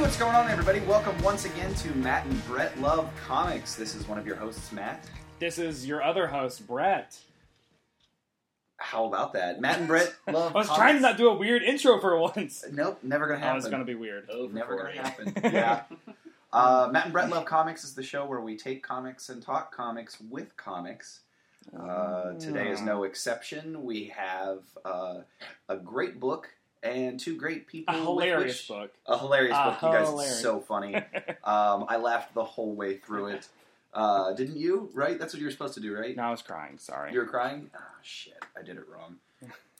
Hey, what's going on, everybody? Welcome once again to Matt and Brett Love Comics. This is one of your hosts, Matt. This is your other host, Brett. How about that? Matt and Brett Love I was Comics. trying to not do a weird intro for once. Nope, never gonna Oh, happen. it's gonna be weird. Oh, for Never gonna 40. happen. yeah. Uh, Matt and Brett Love Comics is the show where we take comics and talk comics with comics. Uh, today is no exception. We have uh, a great book and two great people. A hilarious which- book. A hilarious A book. You guys are hilarious. so funny. Um, I laughed the whole way through it. Uh, didn't you? Right? That's what you were supposed to do, right? no, I was crying. Sorry. You were crying. Ah, shit! I did it wrong.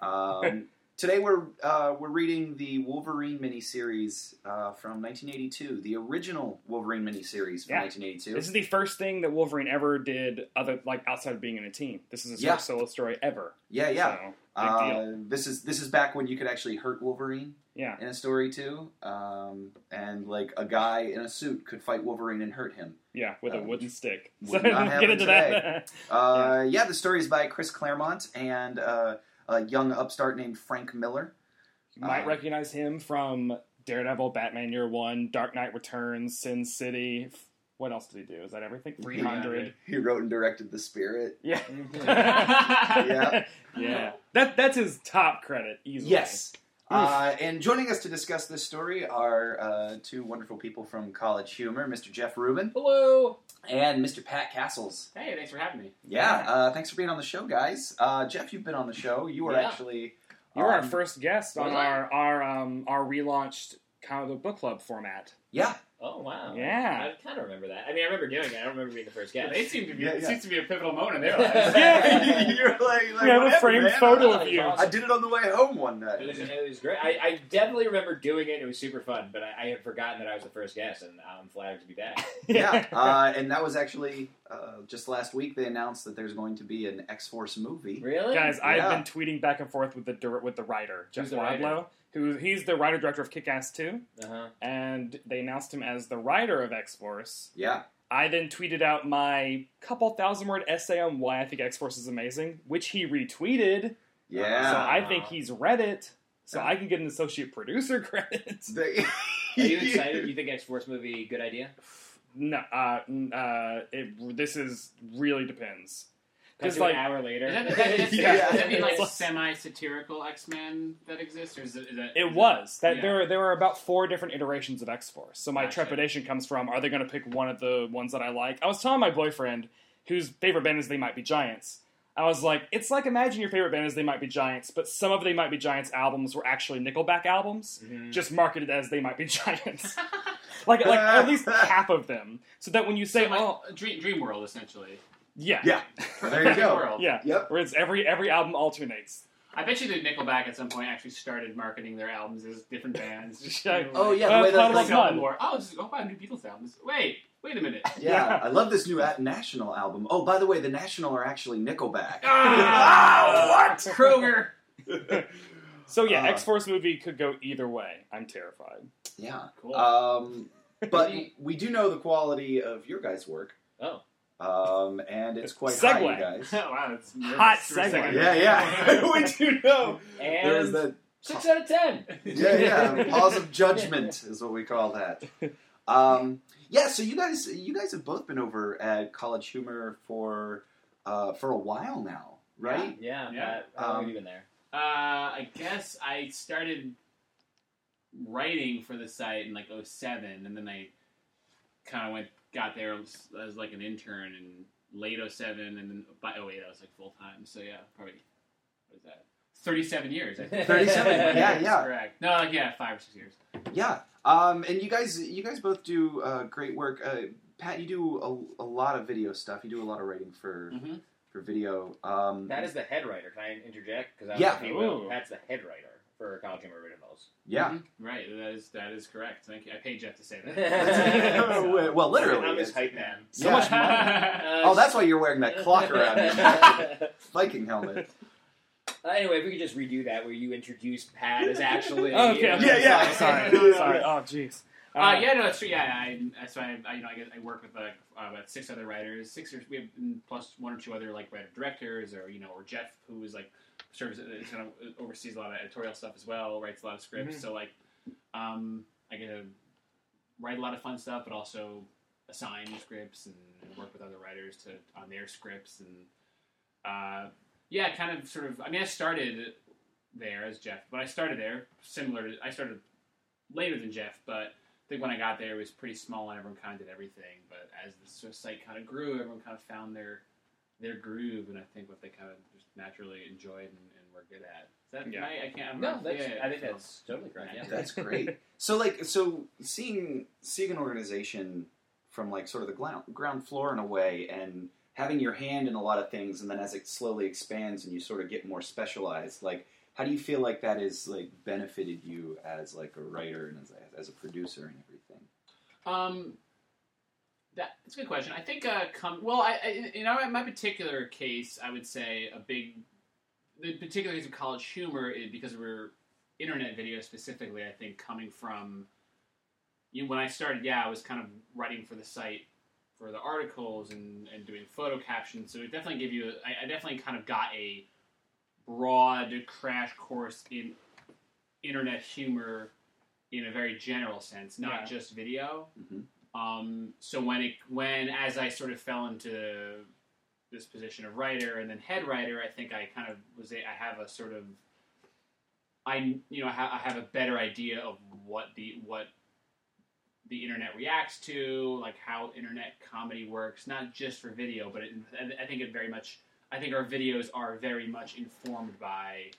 Um, today we're uh, we're reading the Wolverine miniseries uh, from 1982, the original Wolverine miniseries from Yeah. 1982. This is the first thing that Wolverine ever did, other like outside of being in a team. This is his Yeah. first solo story ever. yeah, yeah. So, Uh, this is this is back when you could actually hurt Wolverine Yeah. in a story too, um, and like a guy in a suit could fight Wolverine and hurt him. Yeah, with a Uh, wooden stick. would So not get into today. that. Uh, yeah. the story is by Chris Claremont and uh, a young upstart named Frank Miller. you might Uh, recognize him from Daredevil, Batman Year One, Dark Knight Returns, Sin City. What else did he do? Is that everything? Three hundred. He wrote and directed The Spirit. Yeah. Yeah. yeah. That that's his top credit easily. Yes. Uh, and joining us to discuss this story are uh, two wonderful people from College Humor, Mr. Jeff Rubin Hello. and Mr. Pat Cassels. Hey, thanks for having me. Yeah, uh, thanks for being on the show, guys. Uh, Jeff, you've been on the show. You were Yeah. actually You were our um, first guest on Was I? our our um our relaunched comic book book club format. Yeah, Oh wow. Yeah. I kind of remember that. I mean, I remember doing it. I don't remember being the first guest. they seem to be. Yeah, It seems to be a pivotal moment in their lives. Yeah. you're like, like We have a framed man. photo of you. awesome. I did it on the way home one It was, night. it was great. I, I definitely remember doing it. It was super fun, but I, I had forgotten that I was the first guest, and I'm flattered to be back. yeah, uh, and that was actually uh, just last week. They announced that there's going to be an X Force movie. Really, Guys, I've been tweeting back and forth with the with the writer Jeff Who's the writer? Wadlow, who he's the writer director of Kick Ass 2, Uh-huh. and they announced him as the writer of X Force. Yeah, I then tweeted out my couple thousand word essay on why I think X Force is amazing, which he retweeted. yeah. So I think he's read it, so Yeah. I can get an associate producer credit. They- Are you excited? You think X Force movie good idea? No, uh, uh, it, this is really depends. Because Because like like, an hour later. Is that, is that, is Yeah. that, does that mean like It's- semi-satirical X-Men that exists, or is it? Is that it was that Yeah. there there were about four different iterations of X Force. So my Gotcha. trepidation comes from: Are they going to pick one of the ones that I like? I was telling my boyfriend, whose favorite band is They Might Be Giants. I was like, it's like imagine your favorite band is They Might Be Giants, but some of They Might Be Giants albums were actually Nickelback albums, Mhm. just marketed as They Might Be Giants. like like at least half of them, so that when you say, So, like, oh, Dream, Dream World essentially? Yeah, yeah, there you go. World. yeah, Yep. where it's every every album alternates. I bet you that Nickelback at some point actually started marketing their albums as different bands. Just, you Oh yeah, the way Puddle that of like, more. Oh, just, oh, wow, new Beatles albums. Wait, wait a minute. yeah, I love this new at National album. Oh, by the way, the National are actually Nickelback. Ah, what? Kroeger. So yeah, Uh, X Force movie could go either way. I'm terrified. Yeah. Cool. Um, but we do know the quality of your guys' work. Oh. Um, and it's quite high, Segue. you guys. wow, that's Hot we're segue. Yeah, yeah. we do know. There's And that. six out of ten. Yeah, yeah. Pause of judgment is what we call that. Um, yeah. So you guys, you guys have both been over at College Humor for uh, for a while now, right? Yeah, Yeah. Matt, how long Um, have you been there? Uh, I guess I started writing for the site in like 07, and then I kind of went got there as, as like an intern in late 07, and then by 08 I was like full time. So yeah, probably what is that? 37 years. I think. 37, yeah, That's yeah. Correct. No, like yeah, five or six years. Yeah. Um, and you guys, you guys both do uh, great work. Uh, Pat, you do a, a lot of video stuff. You do a lot of writing for Mm-hmm. for video. Um, That is the head writer. Can I interject? Because Yeah. if will, Ooh. that's the head writer for College Humor Originals. yeah. Mhm. Right. That is that is correct. Thank you. I paid Jeff to say that. well, well, literally. I'm his hype man. So Yeah. much money. Uh, Oh, that's why you're wearing that clock around your Viking helmet. Uh, anyway, if we could just redo that, where you introduce Pat as actually. Oh, okay, I'm Yeah, yeah. sorry, sorry, sorry. Oh, jeez. Uh, yeah, no, that's true. Yeah, I, that's why I, I, you know, I, get, I work with like uh, about six other writers, six or we have mm, plus one or two other like writer directors, or you know, or Jeff, who is like serves kind of oversees a lot of editorial stuff as well, writes a lot of scripts. Mhm. So like, um, I get to write a lot of fun stuff, but also assign scripts and, and work with other writers to on their scripts and uh, yeah, kind of sort of. I mean, I started there as Jeff, but I started there similar to I started later than Jeff, but I think when I got there it was pretty small and everyone kind of did everything. But as the sort of site kind of grew, everyone kind of found their their groove, and I think what they kind of naturally enjoyed and, and were good at. Is that Yeah. right? I can't. I'm No, not, that's, yeah, I think so- that's totally correct. Yeah. That's great. So like so seeing seeing an organization from like sort of the ground ground floor in a way and having your hand in a lot of things and then as it slowly expands and you sort of get more specialized like how do you feel like that has like benefited you as like a writer and as a, as a producer and everything Um, that, that's a good question. I think, uh, come well, I, I you know, in my particular case, I would say a big, the particular case of college humor is because we're internet video specifically. I think coming from, you know, when I started, yeah, I was kind of writing for the site for the articles and, and doing photo captions. So it definitely gave you, a, I, I definitely kind of got a broad crash course in internet humor in a very general sense, not Yeah. just video. Mhm. Um, so when it when as I sort of fell into this position of writer and then head writer, I think I kind of was a, I have a sort of I you know I, ha- I have a better idea of what the what the internet reacts to, like how internet comedy works, not just for video, but it, I- think it very much. I think our videos are very much informed by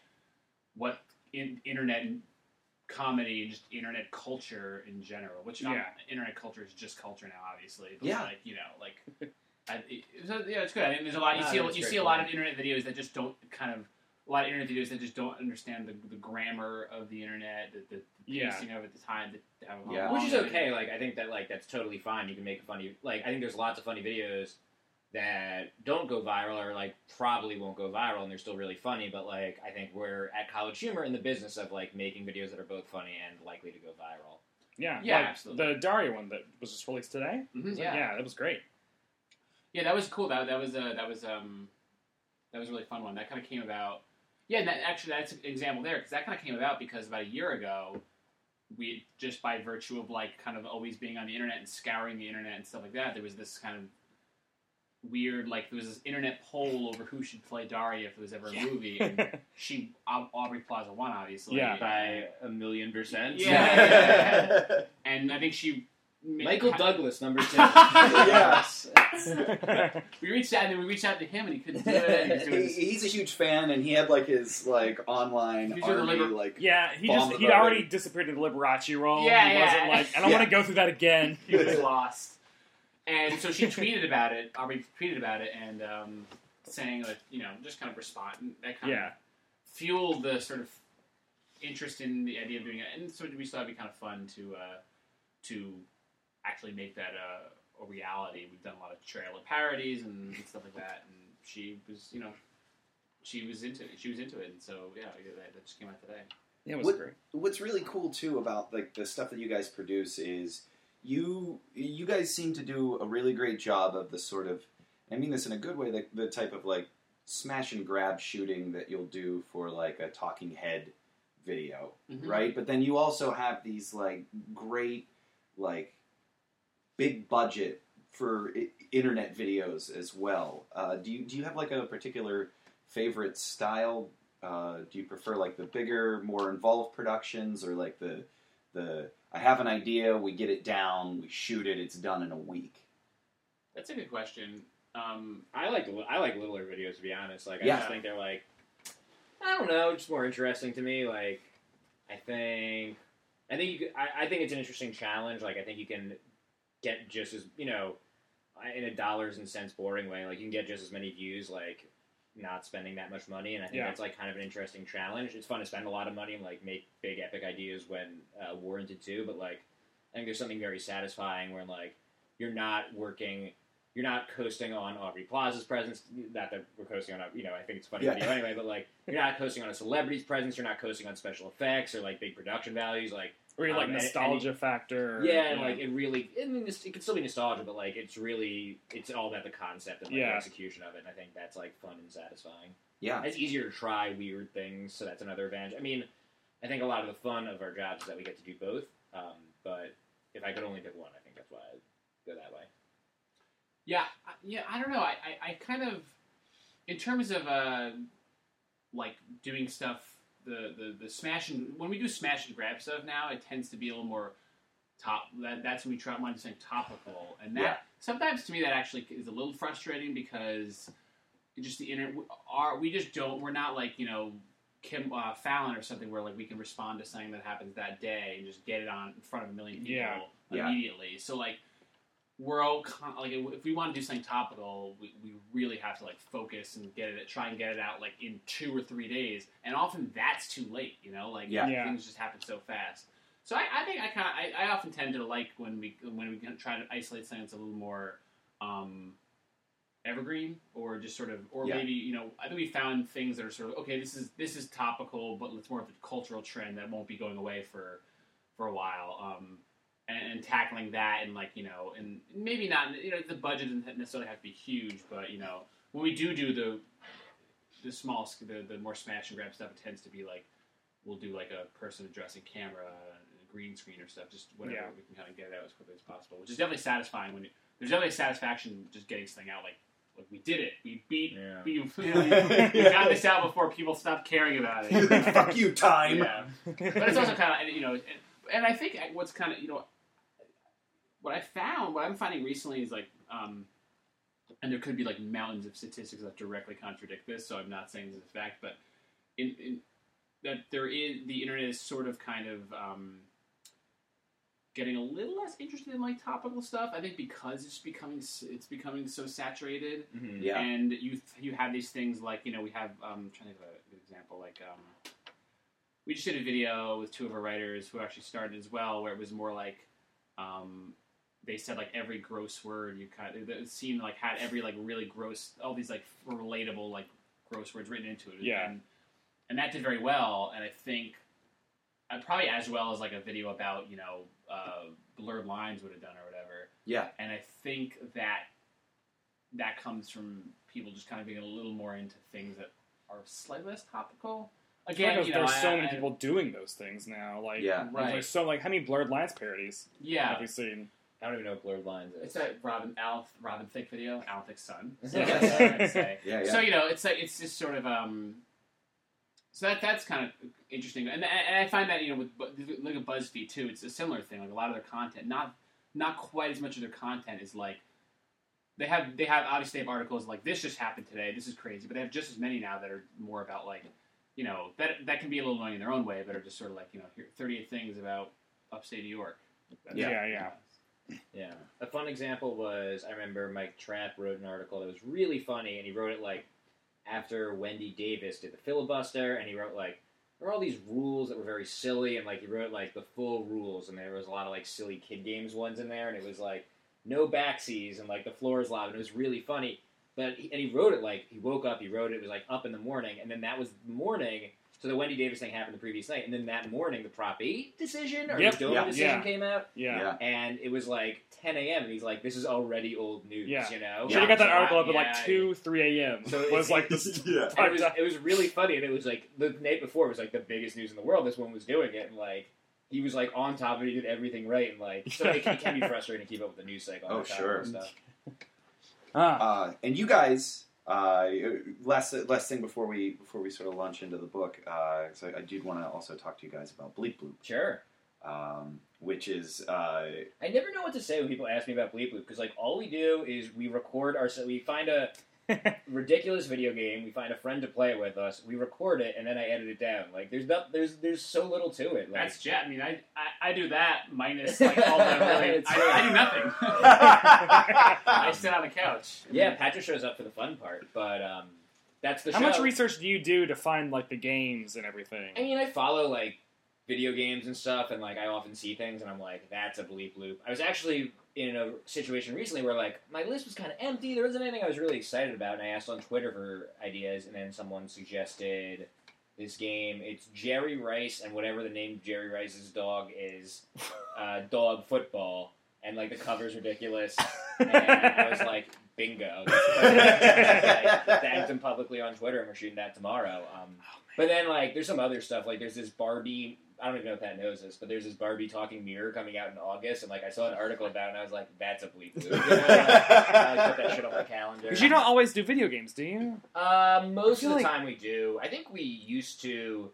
what in, internet comedy and just internet culture in general. Which Yeah. internet culture is just culture now, obviously. But Yeah. like you know, like I, it, so, yeah, it's good. I mean, there's a lot. You Ah, see, a, you see a lot of internet videos that just don't kind of a lot of internet videos that just don't understand the, the grammar of the internet, the, the Yeah. pacing of it, the time, the, how Yeah. Which is okay. Like I think that like that's totally fine. You can make a funny like I think there's lots of funny videos that don't go viral or like probably won't go viral and they're still really funny. But like I think we're at College Humor in the business of like making videos that are both funny and likely to go viral. Yeah, Yeah, like absolutely. The Daria one that was just released today. Mhm, Yeah. yeah, that was great. Yeah, that was cool. That that was uh, that was um that was a really fun one. That kind of came about. Yeah, that, actually, that's an example there because that kind of came about because about a year ago, we just by virtue of like kind of always being on the internet and scouring the internet and stuff like that, there was this kind of weird like there was this internet poll over who should play Daria if there was ever a movie, and she Aubrey Plaza won obviously. Yeah. By a million percent. Yeah. and I think she. ma- Michael ha- Douglas, number two. yes We reached out and we reached out to him and he couldn't do it. he He- this- he's a huge fan and he had like his like online He's doing the army liber- like yeah, he just he'd vote. already disappeared in the Liberace role. Yeah, he yeah. wasn't like, I don't Yeah. want to go through that again. he was lost. And so she tweeted about it. Aubrey tweeted about it and um, saying that you know just kind of respond. and That kind Yeah, of fueled the sort of interest in the idea of doing it. And so we thought it'd be kind of fun to uh, to actually make that uh, a reality. We've done a lot of trailer parodies and stuff like that. And she was you know she was into it. She was into it. And so yeah, that, that just came out today. yeah, it was What- great. what's really cool too about like the stuff that you guys produce is you you guys seem to do a really great job of the sort of I mean this in a good way the, the type of like smash and grab shooting that you'll do for like a talking head video Mhm. right? But then you also have these like great like big budget for I- internet videos as well. Uh, do you do you have like a particular favorite style? Uh, do you prefer like the bigger, more involved productions, or like the the I have an idea, we get it down, we shoot it, it's done in a week? That's a good question. Um, I like I like littler videos to be honest. Like I Yeah. just think they're like I don't know, just more interesting to me. Like I think I think you could, I, I think it's an interesting challenge. Like I think you can get just as you know in a dollars and cents boring way. Like you can get just as many views. Like not spending that much money, and I think Yeah. that's like kind of an interesting challenge. It's fun to spend a lot of money and like make big epic ideas when uh, warranted too. But like I think there's something very satisfying where like you're not working you're not coasting on Aubrey Plaza's presence. Not that we're coasting on, a, you know, I think it's funny Yeah. video anyway, but like you're not coasting on a celebrity's presence. You're not coasting on special effects or like big production values. Like Or like Um, and- nostalgia factor. yeah, and like it really, I mean, it can still be nostalgia, but like it's really, it's all about the concept and like, the execution of it. And I think that's like fun and satisfying. Yeah, It's easier to try weird things, so that's another advantage. I mean, I think a lot of the fun of our jobs is that we get to do both. Um, but if I could only pick one, I think that's why I'd go that way. Yeah, I- yeah. I don't know. I, I, I kind of, in terms of uh, like doing stuff, the, the the smash and when we do smash and grab stuff now, it tends to be a little more top. That that's when we try mind saying topical, and that Yeah. sometimes to me that actually is a little frustrating because just the internet are we just don't we're not like you know Kim uh, Fallon or something where like we can respond to something that happens that day and just get it on in front of a million people Yeah. Yeah. immediately. So like we're all con- like if we want to do something topical, we, we really have to like focus and get it try and get it out like in two or three days, and often that's too late. You know, like Yeah. Yeah. things just happen so fast. So I, I think I kind of I, I often tend to like when we when we try to isolate something that's a little more um, evergreen or just sort of or Yeah. maybe you know I think we found things that are sort of okay this is this is topical but it's more of a cultural trend that won't be going away for for a while um, and, and tackling that and like you know and maybe not you know the budget doesn't necessarily have to be huge but you know when we do do the the small the, the more smash and grab stuff it tends to be like we'll do like a person addressing camera and a green screen or stuff just whatever Yeah. we can kind of get it out as quickly as possible which is definitely satisfying when you, there's definitely satisfaction just getting this thing out like like we did it we beat Yeah. we, we got this out before people stopped caring about it Fuck you, time. yeah but it's also kind of you know, and, and I think uh, what's kind of you know, what I found, what I'm finding recently is like, um, and there could be like mountains of statistics that directly contradict this. So I'm not saying this is a fact, but in, in that there is the internet is sort of kind of um, getting a little less interested in like topical stuff. I think because it's becoming it's becoming so saturated Mm-hmm. Yeah. and you you have these things like you know we have um, I'm trying to think of a good example like um, we just did a video with two of our writers who actually started as well where it was more like um, they said like every gross word you kind of it seemed like had every like really gross all these like relatable like gross words written into it Yeah. and, and that did very well and I think uh, probably as well as like a video about you know uh, blurred lines would have done or whatever Yeah. and I think that that comes from people just kind of being a little more into things that are slightly less topical. Again, Because you know, there's so I- many I- people doing those things now. Like, Yeah. Right. There's so like how many blurred lines parodies Yeah, have we seen? I don't even know what blurred lines is. it's that Robin Al Robin Thicke video, Al Thicke's son. Yeah. So, that's what I'm say. Yeah, yeah. so you know, it's like it's just sort of um. So that that's kind of interesting, and, and I find that you know with Bu- look at BuzzFeed too, it's a similar thing. Like a lot of their content, not not quite as much of their content is like they have they have obviously they have articles like this just happened today, this is crazy, but they have just as many now that are more about like you know that that can be a little annoying in their own way, but are just sort of like you know here 38 things about upstate New York. That's- Yeah, yeah. Yeah. A fun example was I remember Mike Trapp wrote an article that was really funny, and he wrote it like after Wendy Davis did the filibuster, and he wrote like there were all these rules that were very silly, and like he wrote like the full rules, and there was a lot of like silly kid games ones in there, and it was like no backsies and like the floor is loud, and it was really funny. But he, and he wrote it like he woke up, he wrote it, it was like up in the morning, and then that was the morning. So the Wendy Davis thing happened the previous night, and then that morning the Prop Eight decision or Yep. the DOMA Yeah. decision Yeah. came out, Yeah. Yeah. and it was like 10 a.m. and he's like, "This is already old news," Yeah. you know. Should have got that so article I- up at like two, three a.m. So it- was like the yeah. And it was it was really funny, and it was like the night before it was like the biggest news in the world. This one was doing it, and like he was like on top of it, he did everything right, and like so it, can- it can be frustrating to keep up with the news cycle. Oh, on top sure. this Stuff. ah, Uh, and you guys, uh, last last thing before we before we sort of launch into the book, uh, so I did want to also talk to you guys about Bleep Bloop, Sure. um, which is uh, I never know what to say when people ask me about Bleep Bloop because like all we do is we record our we find a ridiculous video game, we find a friend to play it with us, we record it, and then I edit it down. Like there's not there's there's so little to it. Like, That's jet. I mean, I, I, I do that minus like all the really. I, true. I do nothing. I sit on the couch. yeah, Patrick shows up for the fun part, but um, that's the how show. much research do you do to find like the games and everything? I mean, I follow like video games and stuff, and like I often see things, and I'm like, that's a Bleep Bloop. I was actually in a situation recently where like my list was kind of empty. There wasn't anything I was really excited about, and I asked on Twitter for ideas, and then someone suggested this game. It's Jerry Rice and whatever the name of Jerry Rice's dog is, uh, dog football, and like the cover's ridiculous. And I was like, bingo. Like, that them publicly on Twitter, and we're shooting that tomorrow. Um, but then like, there's some other stuff. Like, there's this Barbie. I don't even know if Pat knows this, but there's this Barbie talking mirror coming out in August, and like I saw an article about it, and I was like, "That's a bleep." move. You know? I like, put that shit on my calendar. Because you don't always do video games, do you? Uh, most of the like- time we do. I think we used to.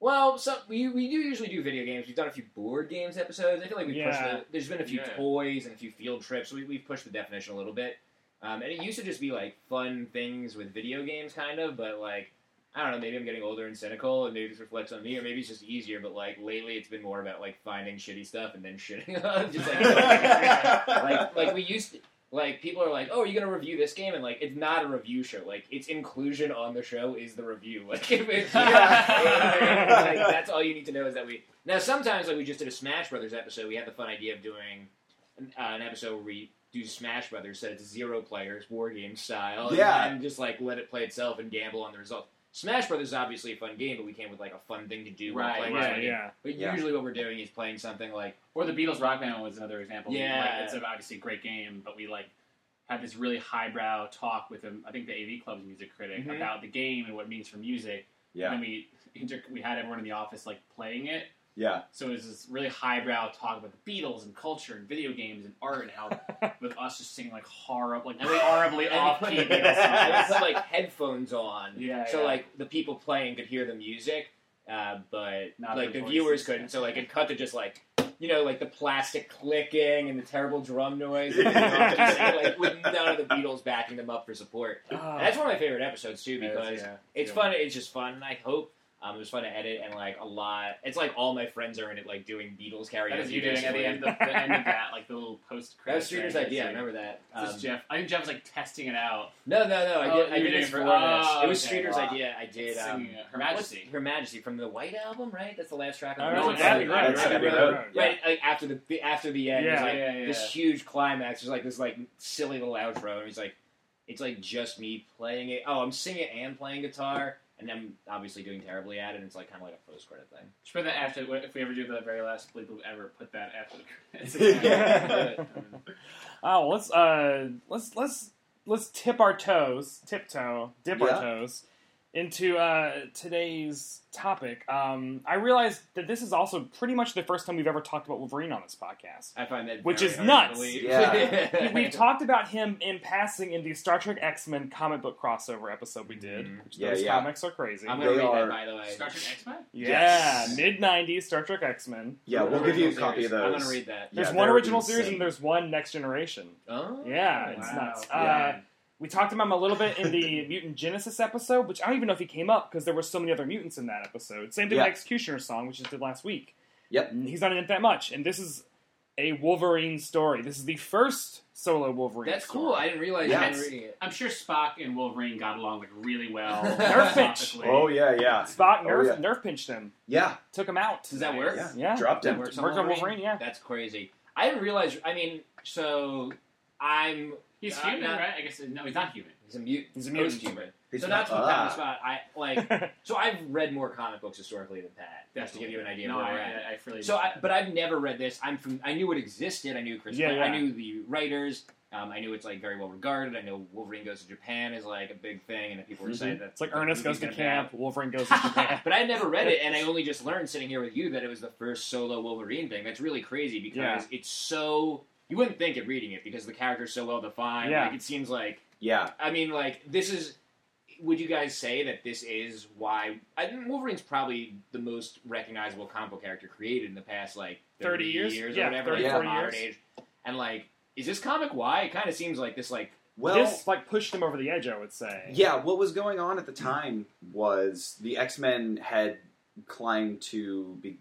Well, some we, we do usually do video games. We've done a few board games episodes. I feel like we pushed the. There's been a few Yeah. toys and a few field trips. We, we've pushed the definition a little bit. Um, and it used to just be like fun things with video games, kind of. But like, I don't know. Maybe I'm getting older and cynical, and maybe this reflects on me, or maybe it's just easier. But like lately, it's been more about like finding shitty stuff and then shitting on. just like, like like we used to, like people are like, "Oh, are you gonna review this game?" And like, it's not a review show. Like, its inclusion on the show is the review. Like, if it's, like, that's all you need to know is that we. Now, sometimes like we just did a Smash Brothers episode. We had the fun idea of doing an, uh, an episode where we do Smash Brothers, set it to zero players, war game style, Yeah. and, and just like let it play itself and gamble on the results. Smash Brothers is obviously a fun game, but we came with like a fun thing to do. while Right, playing Yeah, this game. yeah. But Yeah. usually, what we're doing is playing something like Or the Beatles Rock Band was another example. Yeah. like, it's obviously a great game, but we like had this really highbrow talk with um, I think the AV Club's music critic Mhm. about the game and what it means for music. And yeah, then we inter- we had everyone in the office like playing it. Yeah, So it was this really highbrow talk about the Beatles and culture and video games and art and how with us just singing like horrible, like And we- horribly off put- key Beatles we songs. put like headphones on, Yeah, so yeah. like the people playing could hear the music, uh, but Not like their the viewers voices. couldn't. So like it cut to just like you know like the plastic clicking and the terrible drum noise, and then, like with none of the Beatles backing them up for support. And that's one of my favorite episodes too because Yeah. it's Yeah. fun. It's just fun, and I hope. Um, it was fun to edit and like a lot. It's like all my friends are in it, like doing Beatles karaoke. That was you doing at the end of the end of that, like the little post That credit. was Streeter's idea. I remember that. This Um, is Jeff. I think Jeff was like testing it out. No, no, no. I Oh, did. I did did it it for for- this. oh, it was okay, Streeter's wow. idea. I did. Um, Singing it. Her Majesty. what's- Her Majesty from the White Album, right? That's the last track Oh, on the No, no, White it's Abbey Album. Road. That's Abbey Abbey Road. Road. Right, like after the after the end, Yeah. like yeah, yeah, this huge climax. There's like this like silly little outro, and he's like, it's like just me playing it. Oh, I'm singing it and playing guitar, and I'm obviously doing terribly at it. And it's like kind of like a post credit thing. Just put that after. If we ever do the very last bleep we'll ever, put that after the credits. Yeah. Oh, let's uh, let's let's let's tip our toes, tiptoe, dip Yeah. our toes into uh, today's topic. Um, I realized that this is also pretty much the first time we've ever talked about Wolverine on this podcast. I find that Which very is hard nuts. believe. Yeah. We've talked about him in passing in the Star Trek X Men comic book crossover episode we did. Mhm. Which Yeah, those yeah. comics are crazy. I'm gonna They read are- that by the way. Star Trek X Men. yeah, Yes. mid '90s Star Trek X Men. yeah. We'll give you a copy of those. I'm gonna read that. There's Yeah, one they're original series and there's one Next Generation. Oh, Yeah, it's Wow. nuts. Yeah. Uh, we talked about him a little bit in the Mutant Genesis episode, which I don't even know if he came up because there were so many other mutants in that episode. Same thing Yeah. with X-Cutioner's Song, which just did last week. Yep. He's not in it that much, and this is a Wolverine story. This is the first solo Wolverine. That's story. cool. I didn't realize Yes. you hadn't reading it. I'm sure Spock and Wolverine got along like really well. Nerve pinch. Oh yeah, yeah, Spock Oh, nerve, yeah. nerve pinched him, yeah, took him out. Does that work? yeah. Yeah. Dropped him. works Worked on Wolverine, yeah. That's crazy. I didn't realize. I mean, so I'm. He's Uh, human, not- right? I guess no, he's not human. He's a mutant. He's a mutant. Post-human. He's so not- that's what put me on the ah. I like. So I've read more comic books historically than Pat, just to give you an idea No, of where I, we're at. I, I really. So, I, but I've never read this. I'm from. I knew it existed. I knew Chris. Yeah, yeah. I knew the writers. Um, I knew it's like very well regarded. I know Wolverine goes to Japan is like a big thing, and that people were Mhm. excited that It's like Ernest goes to gonna camp, Wolverine goes to Japan. but I had never read it, and I only just learned sitting here with you that it was the first solo Wolverine thing. That's really crazy because Yeah. it's so you wouldn't think it reading it because the character's so well defined. Yeah. Like it seems like Yeah, I mean, like this is. Would you guys say that this is why I think Wolverine's probably the most recognizable comic book character created in the past like 30 years? or Yeah, whatever, 30, like, 40 modern years. age. And like, is this comic why? It kind of seems like this like well, this like pushed him over the edge, I would say. yeah. What was going on at the time was the X Men had climbed to be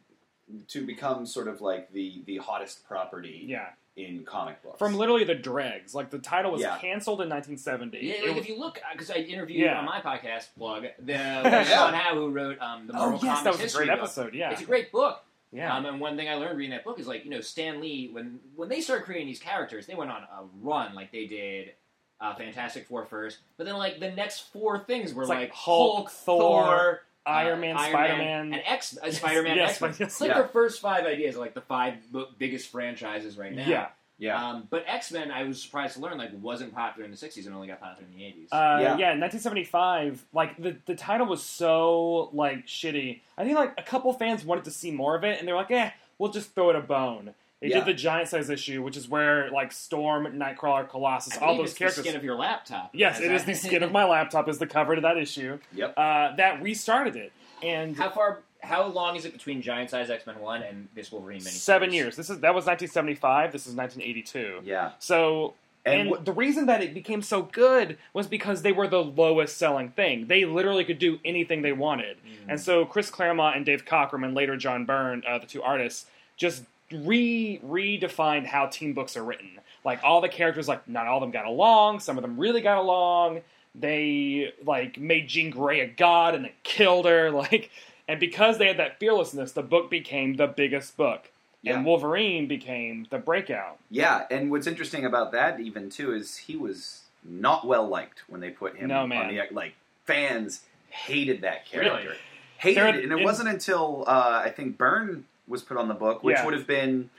to become sort of like the the hottest property Yeah. In comic books. From literally the dregs. Like the title was Yeah. canceled in 1970. Yeah, like was- if you look, because I interviewed Yeah. on my podcast plug the Sean Howe who wrote um, the oh yes, Comics that was a great book. episode. Yeah. It's a great book. yeah. Um, and one thing I learned reading that book is like you know Stan Lee when when they started creating these characters, they went on a run like they did. Uh, Fantastic Four first, but then like the next four things were It's like like, Hulk, Thor, Thor, Iron uh, Man, Iron Spider Man, Man, and X, uh, Spider Man, Yes, X Men. yes. It's like Yeah. their first five ideas are like the five bo- biggest franchises right now. Yeah. Yeah. Um, but X Men, I was surprised to learn, like, wasn't popular in the '60s and only got popular in the '80s. Uh, Yeah. yeah. in 1975, like the the title was so like shitty. I think like a couple fans wanted to see more of it, and they're like, "Eh, we'll just throw it a bone." They Yeah. did the giant size issue, which is where like Storm, Nightcrawler, Colossus, I all those it's characters. The skin of your laptop. yes, it is the skin of my laptop is the cover to that issue. Yep. Uh, that restarted it, and How far? How long is it between Giant Size X Men One and this Wolverine mini? seven years. This is that was 1975. This is 1982. Yeah. So And, And what- the reason that it became so good was because they were the lowest selling thing. They literally could do anything they wanted. Mm. And so Chris Claremont and Dave Cockrum and later John Byrne, uh, the two artists, just re redefined how team books are written. Like all the characters, like not all of them got along. Some of them really got along. They like made Jean Grey a god and then killed her. Like, and because they had that fearlessness, the book became the biggest book. Yeah. And Wolverine became the breakout. yeah, and what's interesting about that even too is he was not well liked when they put him No, on man. the like fans hated that character. Really? Hated They're- it. And it in- wasn't until uh, I think Byrne was put on the book, which Yeah. would have been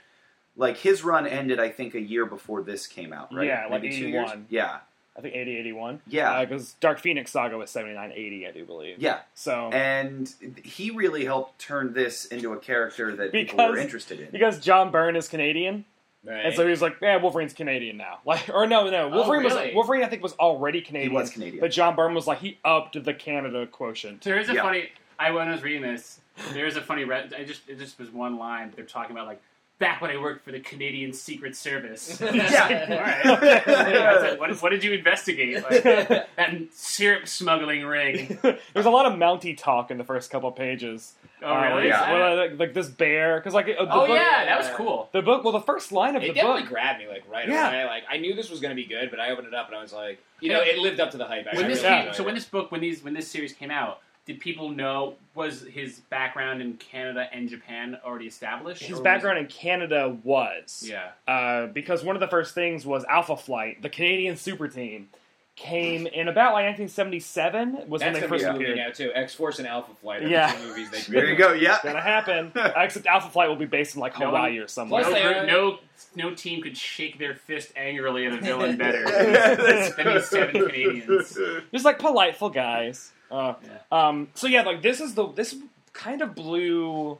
like his run ended I think a year before this came out, right? Yeah, like Maybe two years? 81. Yeah. I think 80, 81. Yeah. Uh, because Dark Phoenix Saga was 79, 80, I do believe. yeah. So, And he really helped turn this into a character that people were interested in. because John Byrne is Canadian, Right. and so he was like, "Yeah, Wolverine's Canadian now." Like, or no, no, oh, Wolverine really? was Wolverine. I think was already Canadian. He Canadian, was Canadian. but John Byrne was like he upped the Canada quotient. So there's a Yeah. funny. I when I was reading this, there's a funny. Re- I just it just was one line. They're talking about like back when I worked for the Canadian Secret Service. Yeah. All right. I said, what, what did you investigate? Like, that syrup smuggling ring. There's a lot of Mountie talk in the first couple pages. Oh Uh, really? Yeah. well, like, like this bear, because like uh, the oh book, yeah, that was cool. the book. Well, the first line of It the definitely book. grabbed me like right Yeah. away. Like I knew this was going to be good, but I opened it up and I was like, you know, it lived up to the hype. I When this really Yeah. came, so when this book when these when this series came out, did people know was his background in Canada and Japan already established? His or was- background in Canada was yeah. uh, because one of the first things was Alpha Flight, the Canadian super team, came in about like 1977 was that's when they first movie appeared. now too. X Force and Alpha Flight are Yeah. the two movies they there you go. Yeah. Gonna happen. Except Alpha Flight will be based in like No Hawaii one- or somewhere. Plus No, they no, no team could shake their fist angrily at a villain better than these seven Canadians. Just like politeful guys. Uh, um, so yeah, like this is the this kind of blew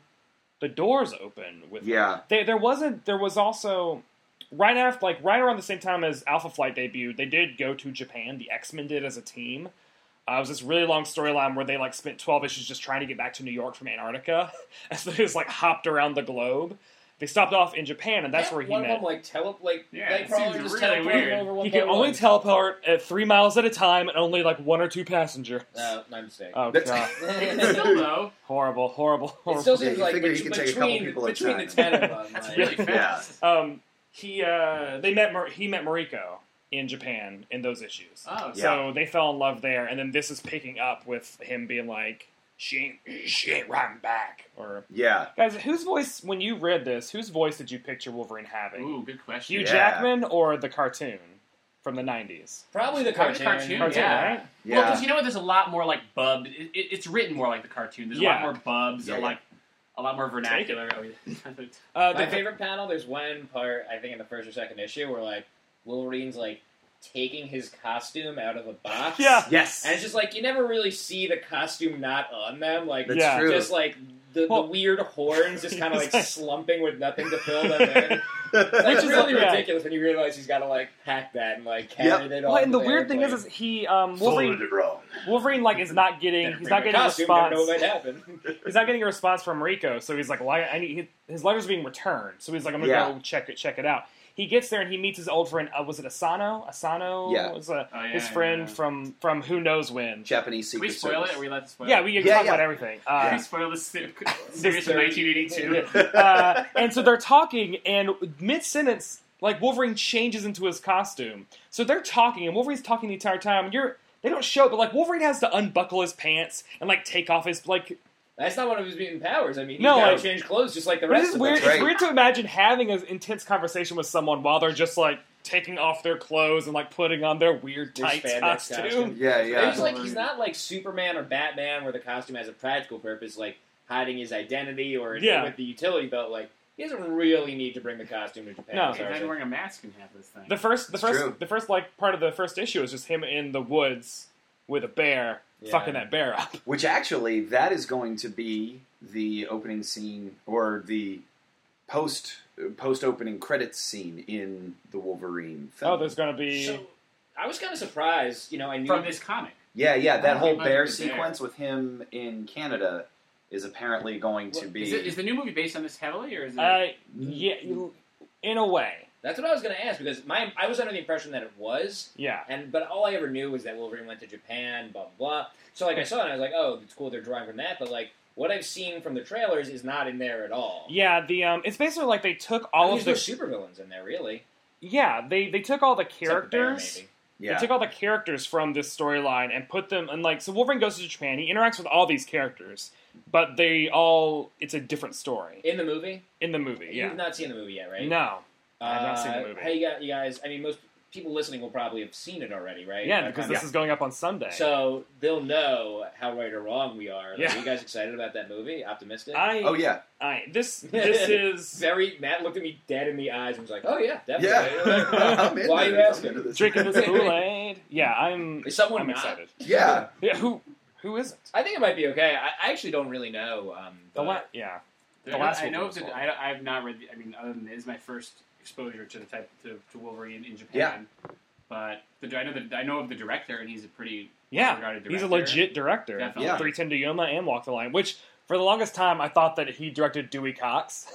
the doors open with Yeah. There, there wasn't. There was also right after, like right around the same time as Alpha Flight debuted, they did go to Japan. The X Men did as a team. Uh, it was this really long storyline where they like spent twelve issues just trying to get back to New York from Antarctica, and so they just like hopped around the globe. They stopped off in Japan, and that's Yeah, where he one met. of them like tele like Yeah, it Nightcrawler seems just really teleported weird. over one He can only one. teleport at three miles at a time and only like one or two passengers. No, my mistake. Oh That's- god, Still though, horrible, horrible, It horrible. still Yeah, seems you like figure bet- he can take a couple between, people at a between the time. ten of them. that's like- really fast. Um, he uh, they met Mar- he met Mariko in Japan in those issues. Oh, Yeah. So they fell in love there, and then this is picking up with him being like, "She ain't, she ain't riding back." Or Yeah. guys, whose voice when you read this? Whose voice did you picture Wolverine having? Ooh, good question. Hugh Yeah. Jackman or the cartoon from the '90s? Probably the Probably cartoon. the cartoon, Cartoon, yeah. right? Yeah. Well, because you know what? There's a lot more like bub. It, it, it's written more like the cartoon. There's a lot more bubs. Yeah, a yeah. lot, a lot more vernacular. Oh, yeah. Uh, My the- favorite panel. There's one part I think in the first or second issue where like Wolverine's like taking his costume out of a box. Yeah. yes. And it's just like you never really see the costume not on them. Like That's Yeah. true. just like the, Well- the weird horns just kind of like like- slumping with nothing to fill them in. It's Which is really like- yeah. ridiculous when you realize he's got to like pack that and like carry Yep. it all. well, and the to weird thing is, is he um, Wolverine Folded it wrong. Wolverine like is not getting he's not getting a a costume, never response. know what might he's not getting a response from Rico, so he's like, "Why? I need his letter's being returned." So he's like, "I'm gonna Yeah. go check it, check it out." He gets there and he meets his old friend. Uh, was it Asano? Asano Yeah. was uh, Oh, yeah, his friend yeah. from from who knows when. Japanese Can we spoil service. it? Are we allowed to spoil Yeah, we can Yeah, talk yeah. about everything. Can Uh, we spoil this se- series from 1982? uh, and so they're talking, and mid sentence, like Wolverine changes into his costume. So they're talking, and Wolverine's talking the entire time. And you're they don't show, it, but like Wolverine has to unbuckle his pants and like take off his like That's not one of his mutant powers. I mean, he's No, got to like- change clothes just like the rest it's of weird. us. Right. It's weird to imagine having an intense conversation with someone while they're just like taking off their clothes and like putting on their weird Their tight costume. costume. Yeah, It's yeah. like he's not like Superman or Batman, where the costume has a practical purpose, like hiding his identity or Yeah. with the utility belt. Like he doesn't really need to bring the costume to Japan. No. He's not wearing a mask in half this thing. The first, the It's first, true. the first like part of the first issue is just him in the woods with a bear, Yeah. fucking that bear up. Which actually, that is going to be the opening scene or the post post opening credits scene in the Wolverine film. Oh, there's gonna be. So I was kind of surprised. You know, I knew from this comic. yeah, yeah. That whole bear the bear. sequence with him in Canada is apparently going to be. Is, it, is the new movie based on this heavily, or is it? uh, yeah, in a way, That's what I was going to ask because my I was under the impression that it was, yeah. and but all I ever knew was that Wolverine went to Japan, blah blah blah. So like I saw it, and I was like, oh, it's cool they're drawing from that. But like what I've seen from the trailers is not in there at all. Yeah, the um, it's basically like they took I all mean, of the no supervillains in there really. yeah they they took all the Except the bear, characters. maybe. yeah. They took all the characters from this storyline and put them and like so Wolverine goes to Japan. He interacts with all these characters, but they all it's a different story in the movie. in the movie. Yeah, You've not seen the movie yet, right? no, I've not seen the Uh, movie. Hey, you guys. I mean, most people listening will probably have seen it already, right? yeah, because time- this is going up on Sunday. So they'll know how right or wrong we are. Like, Yeah. Are you guys excited about that movie? Optimistic? I, oh yeah, I this this is Very. Matt looked at me dead in the eyes and was like, "Oh yeah, yeah. definitely." I'm into Why are you asking? this. drinking this Kool Aid. Yeah, I'm. Is someone I'm not? excited. Yeah, Yeah, who who isn't? I think it might be okay. I, I actually don't really know. Um, The but- la- yeah. The The last I know was the. I, I have not read. The, I mean, other than this, is my first exposure to the type to, to Wolverine in Japan. Yeah. But the, I know the, I know of the director, and he's a pretty Yeah, regarded he's a legit director. Definitely. Yeah. 310 to Yuma and Walk the Line, which for the longest time I thought that he directed Dewey Cox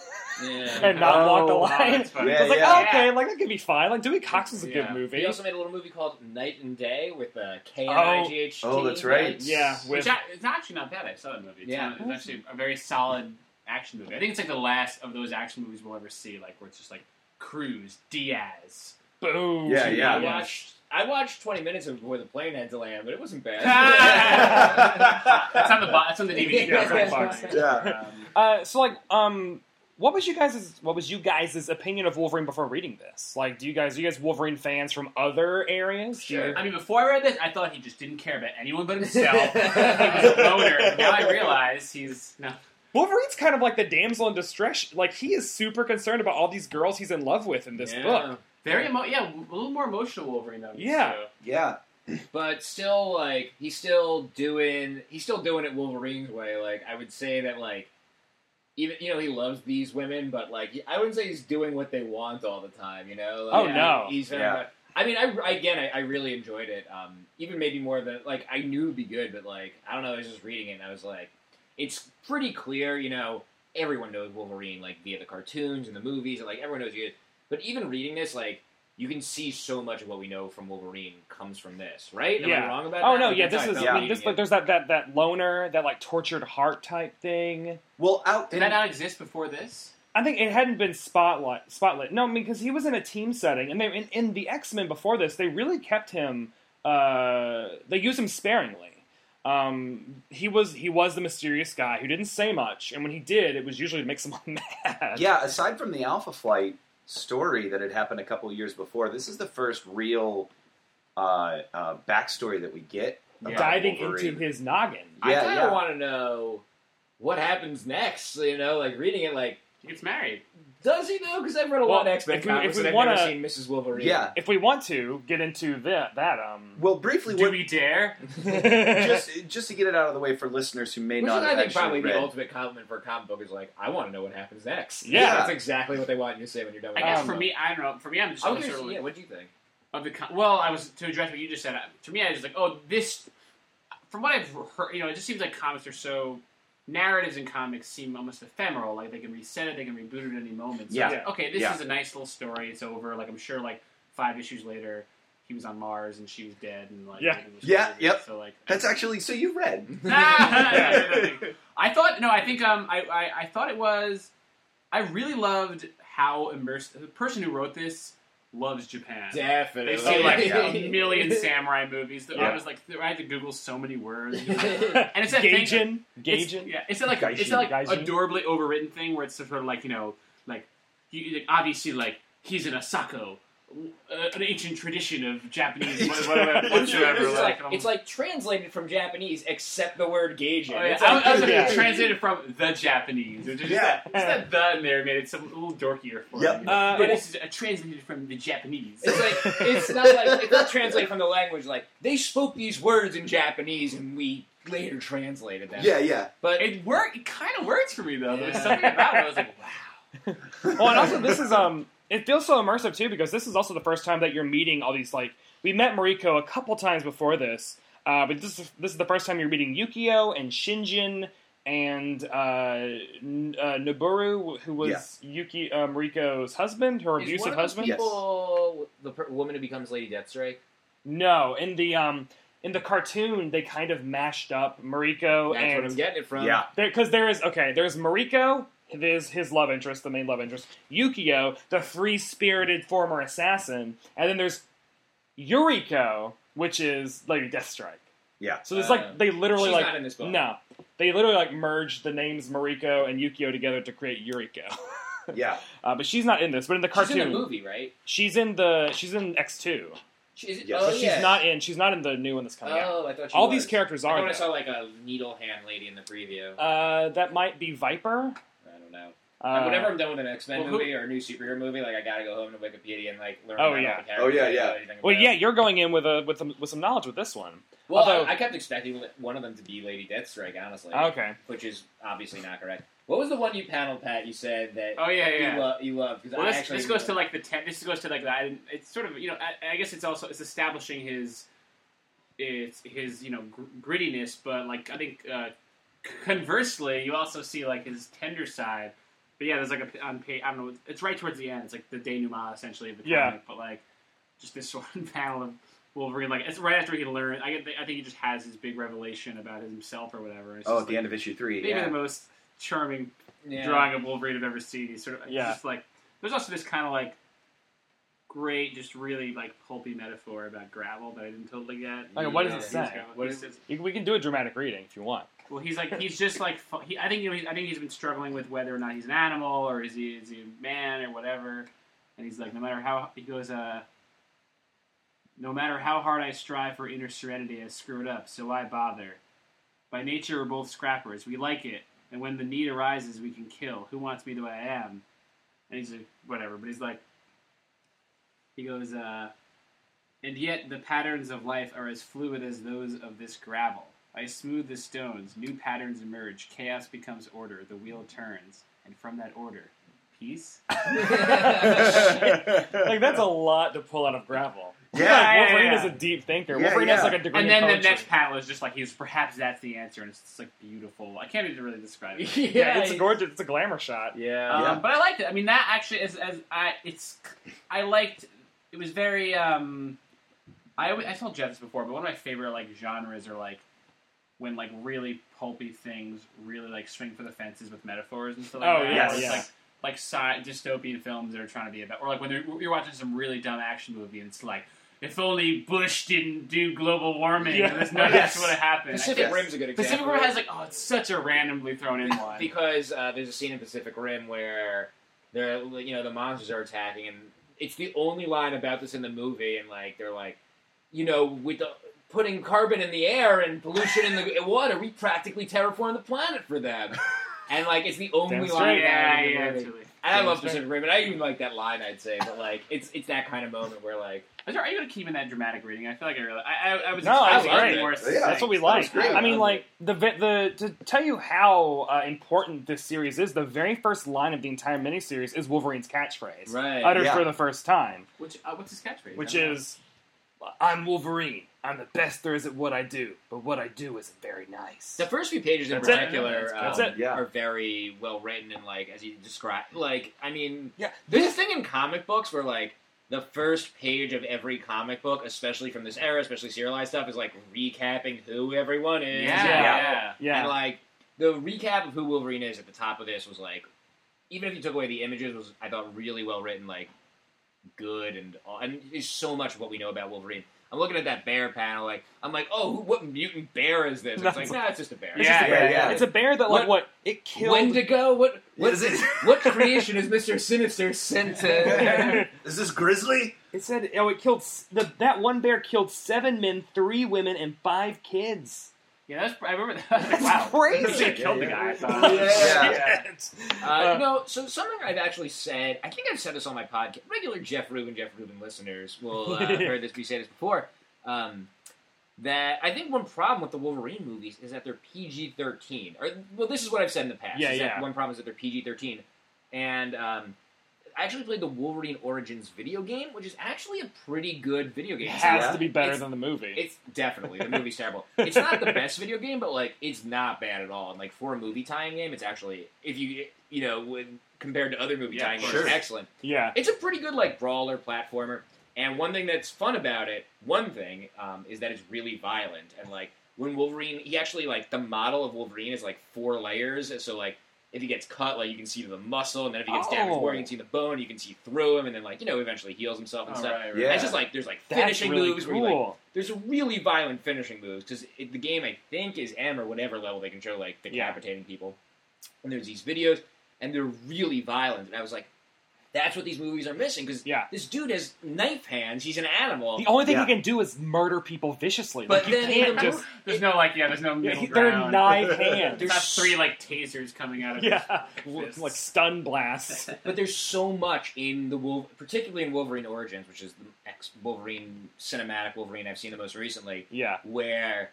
Yeah. and not Oh, Walk the oh, Line. that's. Yeah, I was like, yeah. oh, okay, like that could be fine. Like Dewey Cox is a Yeah. good movie. He also made a little movie called Knight and Day with uh, K N I G H T. Oh, that's right. yeah, with Which I, it's actually not bad. I saw that movie. It's, Yeah. not- it's actually a very solid action movie. I think it's like the last of those action movies we'll ever see, like where it's just like Cruz, Diaz. boom. Yeah, yeah. I watched. I watched 20 minutes of before the plane had to land, but it wasn't bad. that's on the bo- that's on the DVD. Yeah. cover. Box. Yeah. Um, Uh, so like, um, what was you guys' what was you guys' opinion of Wolverine before reading this? Like, do you guys are you guys Wolverine fans from other areas? Do you- Sure. I mean, before I read this, I thought he just didn't care about anyone but himself. he was a loner. Now I realize he's no. Wolverine's kind of like the damsel in distress. Like he is super concerned about all these girls he's in love with in this Yeah. book. Very emo- yeah, a little more emotional Wolverine though. Yeah. So. yeah. but still like he's still doing he's still doing it Wolverine's way. Like I would say that like even you know he loves these women, but like I wouldn't say he's doing what they want all the time. You know? Like, Oh, no. he's very Yeah. much. I mean, I again, I, I really enjoyed it. Um, even maybe more than like I knew it'd be good, but like I don't know. I was just reading it, and I was like, it's pretty clear. You know, everyone knows Wolverine like via the cartoons and the movies, and like everyone knows you. But even reading this, like you can see so much of what we know from Wolverine comes from this, right? Am Yeah. I wrong about Oh that? no, Like, yeah, this is felt I mean, this like there's that that that loner, that like tortured heart type thing. Well, out Did in, that not exist before this? I think it hadn't been spotlight spotlight. No, I mean because he was in a team setting, and they in, in the X Men before this, they really kept him. Uh, they used him sparingly. Um, he was he was the mysterious guy who didn't say much, and when he did, it was usually to make someone mad. yeah, aside from the Alpha Flight story that had happened a couple years before, this is the first real uh, uh, backstory that we get. Yeah. about diving Wolverine. into his noggin. I Yeah, kind of yeah. want to know what happens next. You know, like reading it, like He gets married. Does he though? Because I've read a Well, lot of X Men if we- comics we and I've wanna- never seen Mrs. Wolverine. Yeah. If we want to get into that, that um, Well, briefly, Do what, we dare? just just to get it out of the way for listeners who may Which is, not I have think, actually probably read. the ultimate compliment for a comic book is like, I want to know what happens next. Yeah. that's exactly what they want you to say when you're done. I with guess the for me, I don't know. For me, I'm just book. I sort of curious, like, what do you think? of the con- well, I was to address what you just said. uh, To me, I was like, oh, this. From what I've heard, you know, it just seems like comics are so narratives in comics seem almost ephemeral. Like they can reset it, they can reboot it at any moment. So Yeah. like, okay, this Yeah. is a nice little story. It's over. Like I'm sure, like five issues later, he was on Mars and she was dead, and like Yeah. was Yeah, crazy. yep. So like That's actually so you read. I thought no, I think um, I, I I thought it was. I really loved how immersed the person who wrote this loves Japan. Definitely. They've seen like yeah. a million samurai movies. I Yeah. was like, I had to Google so many words. and it's that thing- Gaijin, It's, Gaijin. yeah, it's that like it's Gaijin. like Gaijin. adorably overwritten thing where it's sort of like you know, like, you, like obviously like he's an Asako uh, an ancient tradition of Japanese whatever, whatsoever. it's, like, um, it's like translated from Japanese except the word Gaijin. Oh, yeah. It's I, like- I was like, Yeah. translated from the Japanese, which is just Yeah. that, just that the in there made it some a little dorkier for Yep. me. Uh, but this is uh, translated from the Japanese. It's like it's not like it's not translated from the language. Like they spoke these words in Japanese and we later translated them. Yeah, yeah. but it worked. It kind of works for me though. There's something about it. I was like, wow. well, and also this is um, it feels so immersive too because this is also the first time that you're meeting all these like we met Mariko a couple times before this, uh, but this is this is the first time you're meeting Yukio and Shingen and uh, N- uh, Noboru, who was Yuki uh, Mariko's husband, her is abusive one of those husband. Yes. the per- woman who becomes Lady Deathstrike? No, in the um in the cartoon they kind of mashed up Mariko That's what I'm getting it from. Yeah. because there is okay, there's Mariko, there's his love interest, the main love interest, Yukio, the free spirited former assassin, and then there's Yuriko, which is Lady Deathstrike. Yeah. So there's Uh, like they literally she's like not in this book. no, they literally like merged the names Mariko and Yukio together to create Yuriko. Yeah. uh, but she's not in this. But in the She's cartoon, in the movie, right? she's in the she's in X two. She, is Yes. oh, but she's yeah. not in. She's not in the new one that's coming out. Oh, I thought she All was. these characters I are. thought I saw like a needle hand lady in the preview. Uh, that might be Viper. I don't know. Uh, Whenever I'm done with an X Men well, who- movie or a new superhero movie, like I gotta go home to Wikipedia and like learn Oh, about yeah. the character. Oh, yeah, I don't yeah. well, yeah, you're going in with a with some with some knowledge with this one. Well, Although- I, I kept expecting one of them to be Lady Deathstrike, honestly, Okay. which is obviously not correct. What was the one you panel, Pat? You said that Oh yeah, yeah. you, lo- you love because Well, I this, actually this goes to like the ten. This goes to like the. I It's sort of you know. I, I guess it's also it's establishing his, it's his you know gr- grittiness, but like I think uh, conversely, you also see like his tender side. But yeah, there's like a on page. I don't know. It's right towards the end. It's like the denouement essentially of the Yeah. comic. But like, just this one panel of Wolverine. Like it's right after he learned. I get. I think he just has his big revelation about himself or whatever. It's Oh, just, at the end of issue three. maybe Yeah. the most charming yeah. drawing of Wolverine I've ever seen. He's sort of Yeah. just like there's also this kind of like great, just really like pulpy metaphor about gravel that I didn't totally get. Okay, what does it say? got- What he is- says- You- We can do a dramatic reading if you want. Well, he's like he's just like he, I think you know he, I think he's been struggling with whether or not he's an animal or is he is he a man or whatever. And he's like, no matter how he goes, uh, no matter how hard I strive for inner serenity, I screw it up. So why bother? By nature, we're both scrappers. We like it, and when the need arises, we can kill. Who wants me the way I am? And he's like, whatever. But he's like, he goes, uh, and yet the patterns of life are as fluid as those of this gravel. I smooth the stones, new patterns emerge, chaos becomes order, the wheel turns, and from that order, peace. Like that's a lot to pull out of gravel. Yeah, Like, yeah, Wolverine yeah. is a deep thinker. Yeah, Wolverine has like a degree And in then the next panel is just like he's perhaps that's the answer, and it's just like beautiful. I can't even really describe it. yeah, Yeah, it's a gorgeous. It's a glamour shot. Yeah. Um, Yeah. But I liked it. I mean, that actually is as I it's I liked. It was very. Um, I alwa- I told Jeff this before, but one of my favorite like genres are like when like really pulpy things really like swing for the fences with metaphors and stuff like Oh, that. yes. Where it's yeah. Like like sci- dystopian films that are trying to be about, or like when you're watching some really dumb action movie and it's like. If only Bush didn't do global warming, Yeah. this none of Yes. this would have happened. Pacific Rim's a good example. Pacific Rim has like, oh, it's such a randomly thrown in one. because uh, there's a scene in Pacific Rim where they're you know the monsters are attacking, and it's the only line about this in the movie, and like they're like, you know, with the putting carbon in the air and pollution in the water, we practically terraform the planet for them, and like it's the only Damn line. straight. yeah, it yeah, movie. absolutely. And I love straight. Pacific Rim, and I even like that line. I'd say, but like it's it's that kind of moment where like are you going to keep in that dramatic reading? I feel like I really. I, I, I was No, I expecting loved more Yeah. That's what we like. great. I mean, like the the to tell you how uh, important this series is. The very first line of the entire miniseries is Wolverine's catchphrase, right. uttered Yeah. for the first time, Which uh, what's his catchphrase? which I know. is, "I'm Wolverine. I'm the best there is at what I do, but what I do isn't very nice." The first few pages in That's it. particular That's um, it. Yeah. are very well written and like as you describe like I mean Yeah. there's this thing in comic books where like the first page of every comic book, especially from this era, especially serialized stuff, is like recapping who everyone is. yeah, Yeah. yeah, And like the recap of who Wolverine is at the top of this was like even if you took away the images was I thought really well written, like good and and there's so much of what we know about Wolverine. I'm looking at that bear panel, like I'm like, oh, who, what mutant bear is this? It's like, nah, it's just a bear. It's just a Yeah, bear. yeah. It's a bear that like what it killed. Wendigo? What what, Is it- what creation is Mister Sinister sent to? Is this Grizzly? It said oh, it killed the that one bear killed seven men, three women, and five kids. Yeah, that's. I remember that. I was like, That's wow, crazy. They killed the Yeah, guy. I yeah. thought. Yeah. Shit. Uh, Uh, no, so something I've actually said, I think I've said this on my podcast. Regular Jeff Rubin, Jeff Rubin listeners will uh, have heard this be said this before. Um, that I think one problem with the Wolverine movies is that they're PG thirteen. Or well, this is what I've said in the past. Yeah, is that yeah. One problem is that they're PG thirteen, and um, I actually played the Wolverine Origins video game, which is actually a pretty good video game. It has Yeah. to be better It's- than the movie. it's definitely the movie's terrible. It's not the best video game, but like it's not bad at all. And like for a movie tying game, it's actually if you you know when compared to other movie Yeah, tying games, sure. it's excellent. yeah. It's a pretty good like brawler platformer. And one thing that's fun about it, one thing um, is that it's really violent. And like when Wolverine, he actually like the model of Wolverine is like four layers. So like if he gets cut, like you can see the muscle, and then if he gets damaged oh. more, you can see the bone. You can see through him, and then like you know eventually heals himself and Oh, stuff. right, right. Yeah. And it's just like there's like That's finishing really moves where you like there's a really violent finishing moves because the game I think is M or whatever level they can show like decapitating people, and there's these videos and they're really violent, and I was like, that's what these movies are missing because Yeah. this dude has knife hands, he's an animal, The only thing Yeah. he can do is murder people viciously. But like, then in can't just. movie- There's no like, yeah, there's no Yeah, middle he- they're ground. knife hands. There's not three like tasers coming out of. Yeah, Fists. like stun blasts. but there's so much in the Wolf, particularly in Wolverine Origins, which is the ex Wolverine cinematic Wolverine I've seen the most recently, Yeah, where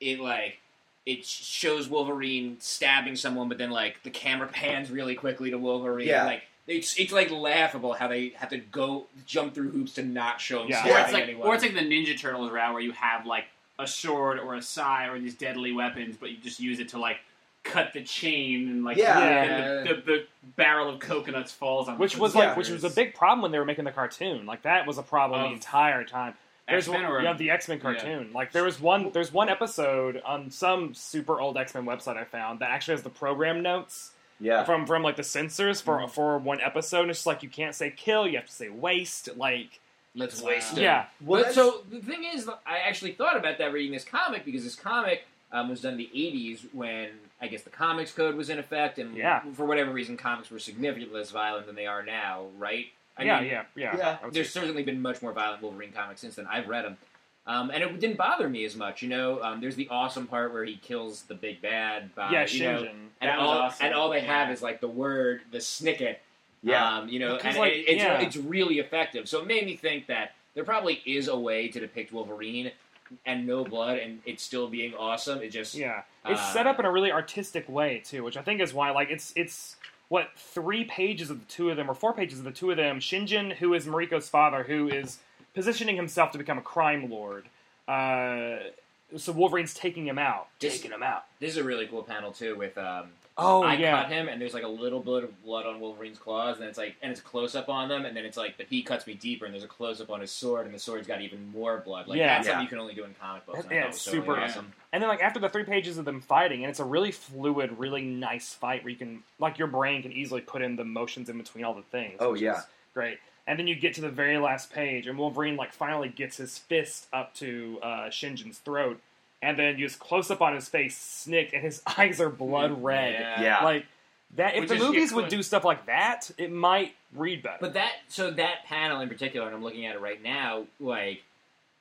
it like it shows Wolverine stabbing someone, but then like the camera pans really quickly to Wolverine. Yeah. Like it's it's like laughable how they have to go jump through hoops to not show him Yeah. stabbing Or it's like, anyone. or it's like the Ninja Turtles route where you have like a sword or a sai or these deadly weapons, but you just use it to like cut the chain and like Yeah. and the, the, the barrel of coconuts falls on. which the was Yeah. like which was a big problem when they were making the cartoon. Like that was a problem the entire time. There's X-Men one, or yeah, the X Men Yeah. cartoon. Like there was one, there's one episode on some super old X Men website I found that actually has the program notes Yeah. from from like the censors for Mm-hmm. for one episode. And it's just like you can't say kill, you have to say waste. Like let's Wow. waste it. yeah, Well, but that's- so the thing is, I actually thought about that reading this comic because this comic um, was done in the '80s when I guess the Comics Code was in effect, and Yeah. for whatever reason, comics were significantly less violent than they are now, right? I yeah, mean, yeah, yeah, Yeah. There's certainly been much more violent Wolverine comics since then. I've read them. Um, and it didn't bother me as much, you know. Um, there's the awesome part where he kills the big bad by, yeah, you know, Shingen. and That was all awesome. and all they have is like the word, the snicket, yeah. um, you know, Because, and like, it, it's yeah. it's really effective. So it made me think that there probably is a way to depict Wolverine and no blood, and it still being awesome. It just Yeah, it's Uh, set up in a really artistic way too, which I think is why like it's it's what three pages of the two of them or four pages of the two of them. Shingen, who is Mariko's father, who is positioning himself to become a crime lord. Uh, so Wolverine's taking him out, Just- taking him out. this is a really cool panel too with um, Oh I yeah, cut him, and there's like a little bit of blood on Wolverine's claws, and it's like, and it's close up on them, and then it's like, but he cuts me deeper, and there's a close up on his sword, and the sword's got even more blood. Like Yeah. that's something you can only do in comic books. That- and yeah, it's was so super- awesome. and then like after the three pages of them fighting, and it's a really fluid, really nice fight where you can like your brain can easily put in the motions in between all the things. Oh, which yeah. is great. And then you get to the very last page, and Wolverine like finally gets his fist up to uh, Shingen's throat, and then you just close up on his face, snick, and his eyes are blood red. Yeah. Yeah. Like that. If Which the movies would do stuff like that, it might read better. But that so that panel in particular, and I'm looking at it right now, like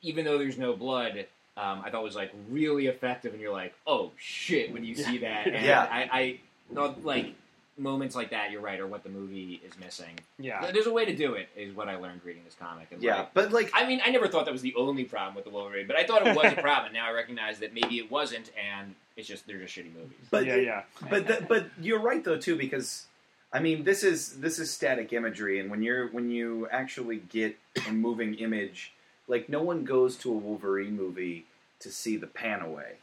even though there's no blood, um, I thought was like really effective, and you're like, oh shit, when you see that. And Yeah. I, I no, like moments like that. You're right, are what the movie is missing. yeah, There's a way to do it, is what I learned reading this comic. And Yeah. like, But like, I mean, I never thought that was the only problem with the Wolverine, but I thought it was a problem. Now I recognize that maybe it wasn't, and it's just they're just shitty movies. but yeah, yeah. but th- but you're right though too because I mean this is this is static imagery and when you're when you actually get a moving image like no one goes to a Wolverine movie to see the pan away.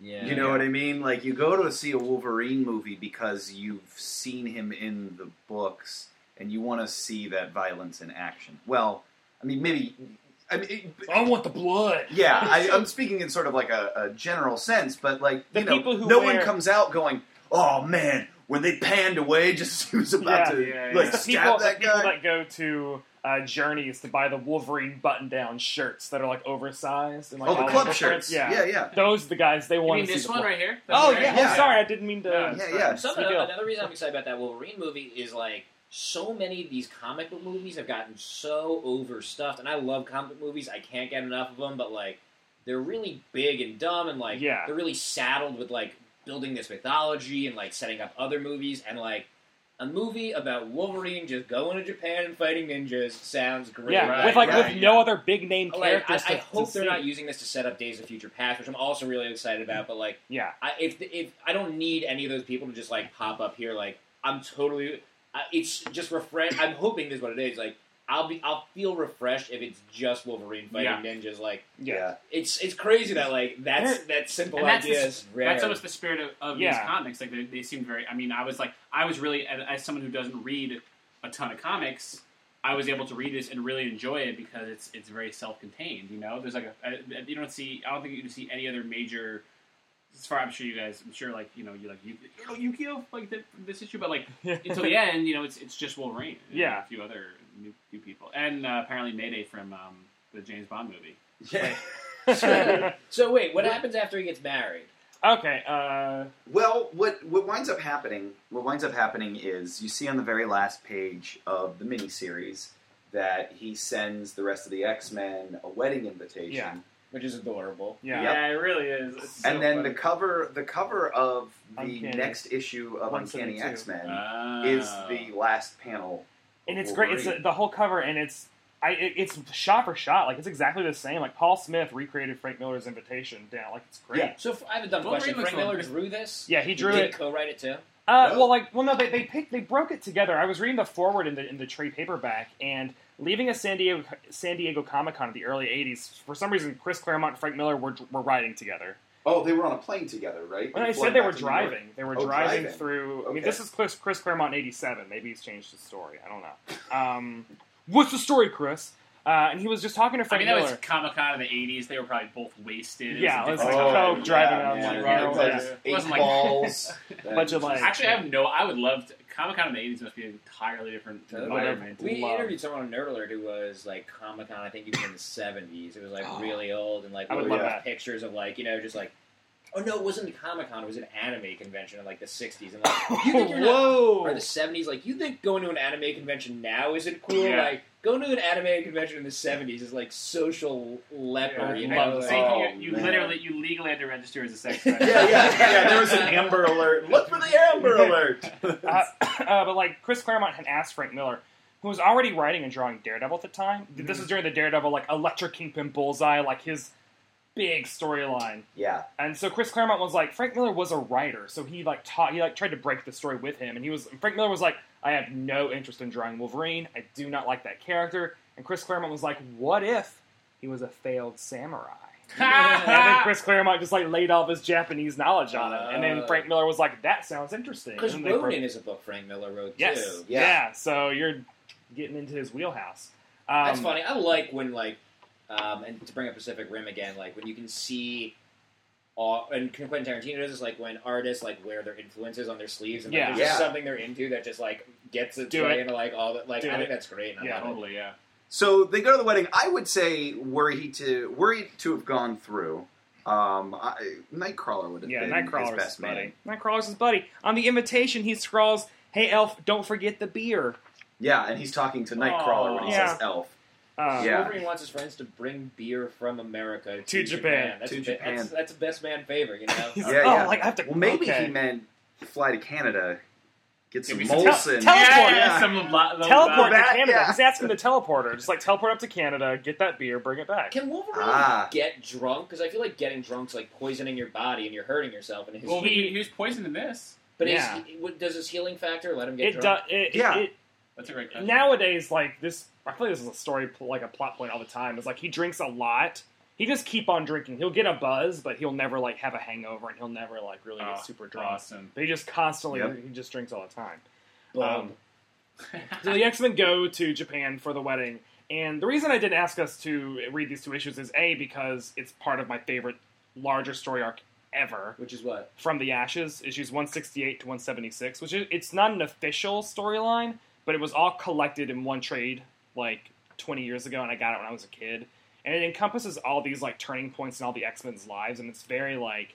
Yeah, You know what I mean? Like you go to see a Wolverine movie because you've seen him in the books and you want to see that violence in action. Well, I mean maybe I mean it- I want the blood. yeah, I, I'm speaking in sort of like a, a general sense, but like The you know, people who no wear- one comes out going, "Oh man, when they panned away, just as he was about Yeah, to yeah, like yeah. the stab people, that the people that go to uh, Journeys to buy the Wolverine button-down shirts that are like oversized and like oh, the club shirts. Yeah. Yeah, yeah, those are the guys they You want mean to see. this the one blood. right here? Oh That's yeah, right. oh, Yeah. sorry, I didn't mean to. Yeah, yeah, yeah. Some Big deal. another reason I'm excited about that Wolverine movie is like so many of these comic book movies have gotten so overstuffed, and I love comic book movies. I can't get enough of them, but like they're really big and dumb, and like Yeah. they're really saddled with like building this mythology and like setting up other movies, and like a movie about Wolverine just going to Japan and fighting ninjas sounds great. Yeah, Right, with like right, with no other big name oh, Like, I, characters. I to- hope to they're see. not using this to set up Days of Future Past, which I'm also really excited about. But like, Yeah, I, if if I don't need any of those people to just like pop up here, like I'm totally. I it's just refresh. I'm hoping this is what it is. Like I'll be, I'll feel refreshed if it's just Wolverine fighting Yeah. ninjas. Like yeah, it's it's crazy that like that's that simple And that's idea the- is rare. That's almost the spirit of, of these comics. Like they, they seemed very. I mean, I was like, I was really as, as someone who doesn't read a ton of comics. I was able to read this and really enjoy it because it's it's very self-contained. You know, there's like a, a you don't see. I don't think you can see any other major. As far as I'm sure you guys, I'm sure like you know you like you, you know Yukio like the, this issue, but like until the end, you know, it's it's just Wolverine. and Yeah. a few other new, new people, and uh, apparently Mayday from um, the James Bond movie. Yeah. so, so wait, what happens after he gets married? okay. Uh, Well, what what winds up happening? What winds up happening is you see on the very last page of the miniseries that he sends the rest of the X Men a wedding invitation. Yeah. Which is adorable. yeah. Yep. it really is. It's so And then funny. the cover the cover of the Uncanny. next issue of Uncanny X Men Ah. is the last panel. Of and it's great. It's Wolverine. the whole cover, and it's I it, it's shot for shot. Like it's exactly the same. Like Paul Smith recreated Frank Miller's invitation down. Like it's great. Yeah. So if, I have a dumb Wolverine question. looks Frank Miller like- drew this. Yeah, he drew did it. Co-write it too. Uh, No. well, like, well, no, they they picked, they broke it together. I was reading the foreword in the in the trade paperback, and leaving a San Diego San Diego Comic Con in the early '80s, for some reason, Chris Claremont and Frank Miller were were writing together. Oh, they were on a plane together, right? When I said they were to New York. driving. They were Oh, driving, driving. through. I mean, this is Chris, Chris Claremont in '87. Maybe he's changed his story. I don't know. Um, what's the story, Chris? Uh, and he was just talking to I Frank mean, that Miller. was Comic Con in the '80s. They were probably both wasted. Yeah, it was different like time. Coke driving Oh, yeah, on man. the Yeah, road. it was Yeah. Eight Wasn't like- balls. Bunch of, like- Actually, I have no. I would love to. Comic Con in the '80s must be an entirely different environment. We Love. interviewed someone on Nerd Alert who was like Comic Con. I think even in the seventies. It was like Oh. really old and like I would we love looked pictures of like you know just like. Oh no, it wasn't a Comic Con. It was an anime convention in like the '60s, and like you think you're not, Whoa! or the '70s. Like you think going to an anime convention now isn't cool? Yeah. Like going to an anime convention in the '70s is like social leper. Yeah, you I know, like, Oh, you, you literally, you legally had to register as a sex yeah, offender. yeah, yeah. There was an Amber Alert. Look for the Amber Alert. uh, uh, but like Chris Claremont had asked Frank Miller, who was already writing and drawing Daredevil at the time. This was during the Daredevil like Elektra Kingpin Bullseye, like his big storyline. yeah, And so Chris Claremont was like, Frank Miller was a writer, so he like taught, he like tried to break the story with him, and he was Frank Miller was like, I have no interest in drawing Wolverine. I do not like that character. And Chris Claremont was like, What if he was a failed samurai? and then Chris Claremont just like laid all of his Japanese knowledge on it, and then Uh. Frank Miller was like, "That sounds interesting." Because And they broke- is a book Frank Miller wrote Yes. too. Yeah. Yeah. So you're getting into his wheelhouse. Um, That's funny. I like when like, um, and to bring up Pacific Rim again, like when you can see, all, and Quentin Tarantino does this, like when artists like wear their influences on their sleeves, and like, Yeah. there's just Yeah. something they're into that just like gets its Do way it. into like all that. Like Do I think that's great. And I Yeah. love it. Totally, yeah. So they go to the wedding. I would say were he to were he to have gone through, um, I, Nightcrawler would have Yeah, been Nightcrawler's his best his buddy. man. Nightcrawler's his buddy. On the invitation, he scrawls, "Hey Elf, don't forget the beer." Yeah, and he's talking to Nightcrawler when he Yeah. says elf. Um, Yeah. Wolverine wants his friends to bring beer from America to, To Japan. That's, To a, Japan. That's, that's a best man favor, you know. Yeah, oh, yeah. like I have to. Well, maybe okay. he meant fly to Canada, get some Maybe Molson. tel- Teleport. Yeah, Yeah. some of la- teleport back, to Canada. yeah. He's asking the teleporter, just like teleport up to Canada, get that beer, bring it back. Can Wolverine Ah. get drunk? Because I feel like getting drunk's like poisoning your body and you're hurting yourself. And his, Well, he, he was poisoned in this. but Yeah. is, does his healing factor let him get It drunk? does. It, Yeah. it, That's a great question. nowadays, like this, I feel like this is a story, like a plot point all the time. Is like he drinks a lot. He just keep on drinking. He'll get a buzz, but he'll never like have a hangover, and he'll never like really Oh, super drunk. Awesome. But he just constantly, Yep. he just drinks all the time. Um, So the X Men go to Japan for the wedding, and the reason I didn't ask us to read these two issues is a because it's part of my favorite larger story arc ever. Which is what? From the Ashes, issues 168 to 176, which is it's not an official storyline, but it was all collected in one trade like 20 years ago, and I got it when I was a kid. And it encompasses all these like turning points in all the X Men's lives, and it's very like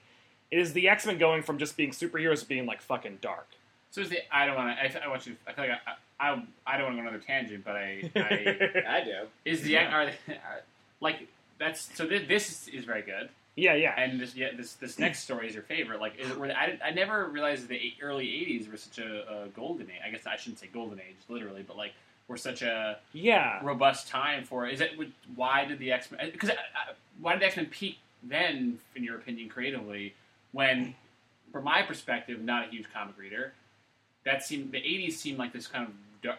it is the X Men going from just being superheroes to being like fucking dark. So is the I don't want to. I, I want you. I feel like I, I I don't want to go on another tangent, but I, I I do. is the are, they- are like that's so thi- this is, is very good, yeah, yeah. and this yeah this this next story is your favorite. Like, is it, were, I I never realized the early '80s were such a, a golden age. I guess I shouldn't say golden age literally, but like were such a Yeah. robust time for. Is it why did the X Men? Because uh, uh, why did the X Men peak then, in your opinion, creatively? When, from my perspective, not a huge comic reader, that seemed the '80s seemed like this kind of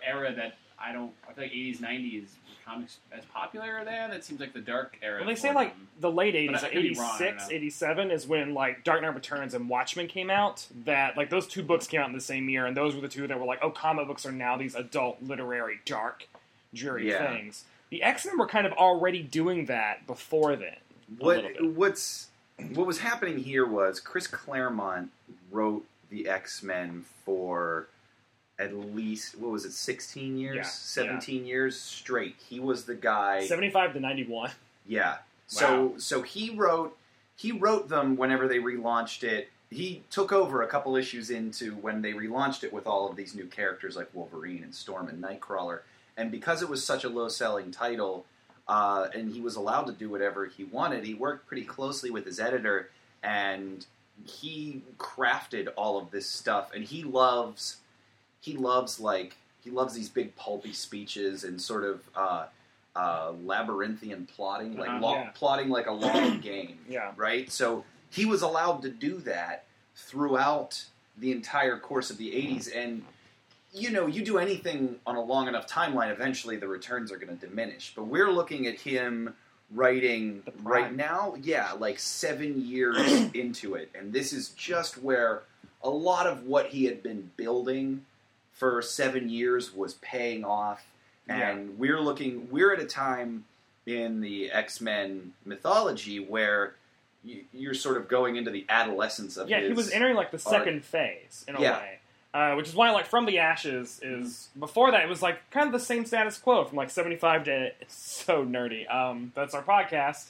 era that I don't. I feel like '80s, '90s were comics as popular then? That seems like the dark era. Well, they for say like them. the late 80s, But like could be wrong, I don't 86, 87 is when like Dark Knight Returns and Watchmen came out. That like those two books came out in the same year, and those were the two that were like, oh, comic books are now these adult literary dark, dreary Yeah. things. The X Men were kind of already doing that before then. What what's what was happening here was Chris Claremont wrote the X Men for at least what was it, sixteen years, Yeah, seventeen years straight. He was the guy. 75 to 91. Yeah. So so he wrote he wrote them whenever they relaunched it. He took over a couple issues into when they relaunched it with all of these new characters like Wolverine and Storm and Nightcrawler. And because it was such a low selling title, uh, and he was allowed to do whatever he wanted, he worked pretty closely with his editor and he crafted all of this stuff. And he loves he loves like he loves these big pulpy speeches and sort of uh, uh, labyrinthian plotting, like Uh-huh, lo- yeah. plotting like a long game, Yeah. right? So he was allowed to do that throughout the entire course of the '80s, and you know, you do anything on a long enough timeline, eventually the returns are going to diminish. But we're looking at him writing right now, yeah, like seven years into it, and this is just where a lot of what he had been building for seven years was paying off and we're looking we're at a time in the x-men mythology where you, you're sort of going into the adolescence of Yeah, he was entering like the art. second phase in a Yeah. way. Uh, which is why, like, From the Ashes is before that it was like kind of the same status quo from like seventy five to it's so nerdy. Um, that's our podcast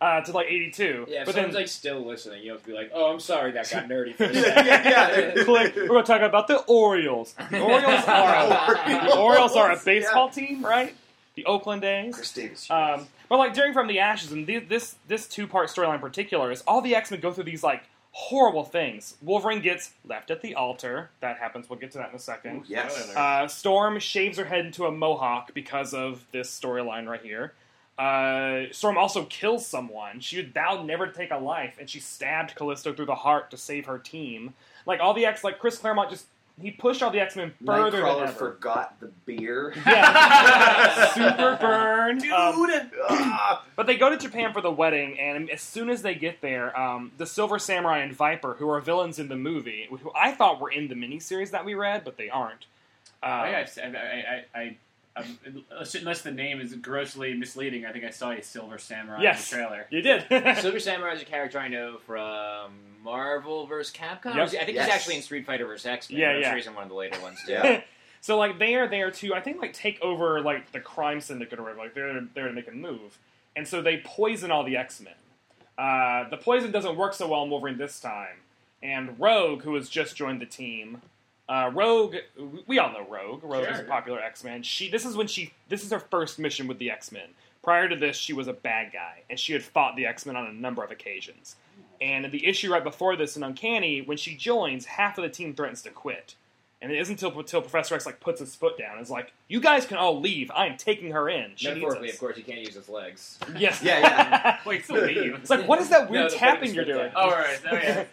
uh, to like eighty two. Yeah, if but someone's then like still listening, you have to be like, "Oh, I'm sorry, that got nerdy for a Yeah, yeah, yeah. click. We're going to talk about the Orioles. The Orioles are the Orioles are a baseball team, right? The Oakland A's. Chris Davis Um, but like during From the Ashes, and th- this this two part storyline in particular is all the X Men go through these like horrible things. Wolverine gets left at the altar. That happens. We'll get to that in a second. yes Uh, Storm shaves her head into a mohawk because of this storyline right here. Uh, Storm also kills someone. She had vowed never to take a life, and she stabbed Callisto through the heart to save her team. Like all the X, like Chris Claremont just he pushed all the X Men further than Nightcrawler ever. forgot the beer Yeah, super burn, dude Um, Ah. But they go to Japan for the wedding, and as soon as they get there, um, the Silver Samurai and Viper, who are villains in the movie, who I thought were in the miniseries that we read, but they aren't. Uh, I, I, I, I, I, um, unless the name is grossly misleading, I think I saw a Silver Samurai Yes. in the trailer. you did. Silver Samurai is a character I know from Marvel vs. Capcom. Yep. I think Yes. he's actually in Street Fighter vs. X Men. Yeah, I'm yeah. sure he's in one of the later ones too. Yeah. so like they are there to, I think, like take over like the crime syndicate or whatever. Like they're there to make a move, and so they poison all the X Men. Uh, the poison doesn't work so well in Wolverine this time, and Rogue, who has just joined the team. Uh, Rogue, we all know Rogue. Rogue is a popular X Men. She, this is when she, this is her first mission with the X Men. Prior to this, she was a bad guy, and she had fought the X Men on a number of occasions. And the issue right before this, in Uncanny, when she joins, half of the team threatens to quit. And it isn't until, until Professor X like puts his foot down. and is like, "You guys can all leave. I am taking her in. She needs Metaphorically, us." of course, he can't use his legs. Yes. Yeah, yeah. Wait, so leave. it's like, what is that weird No, tapping you're doing? down. Oh, all right. Oh, yeah.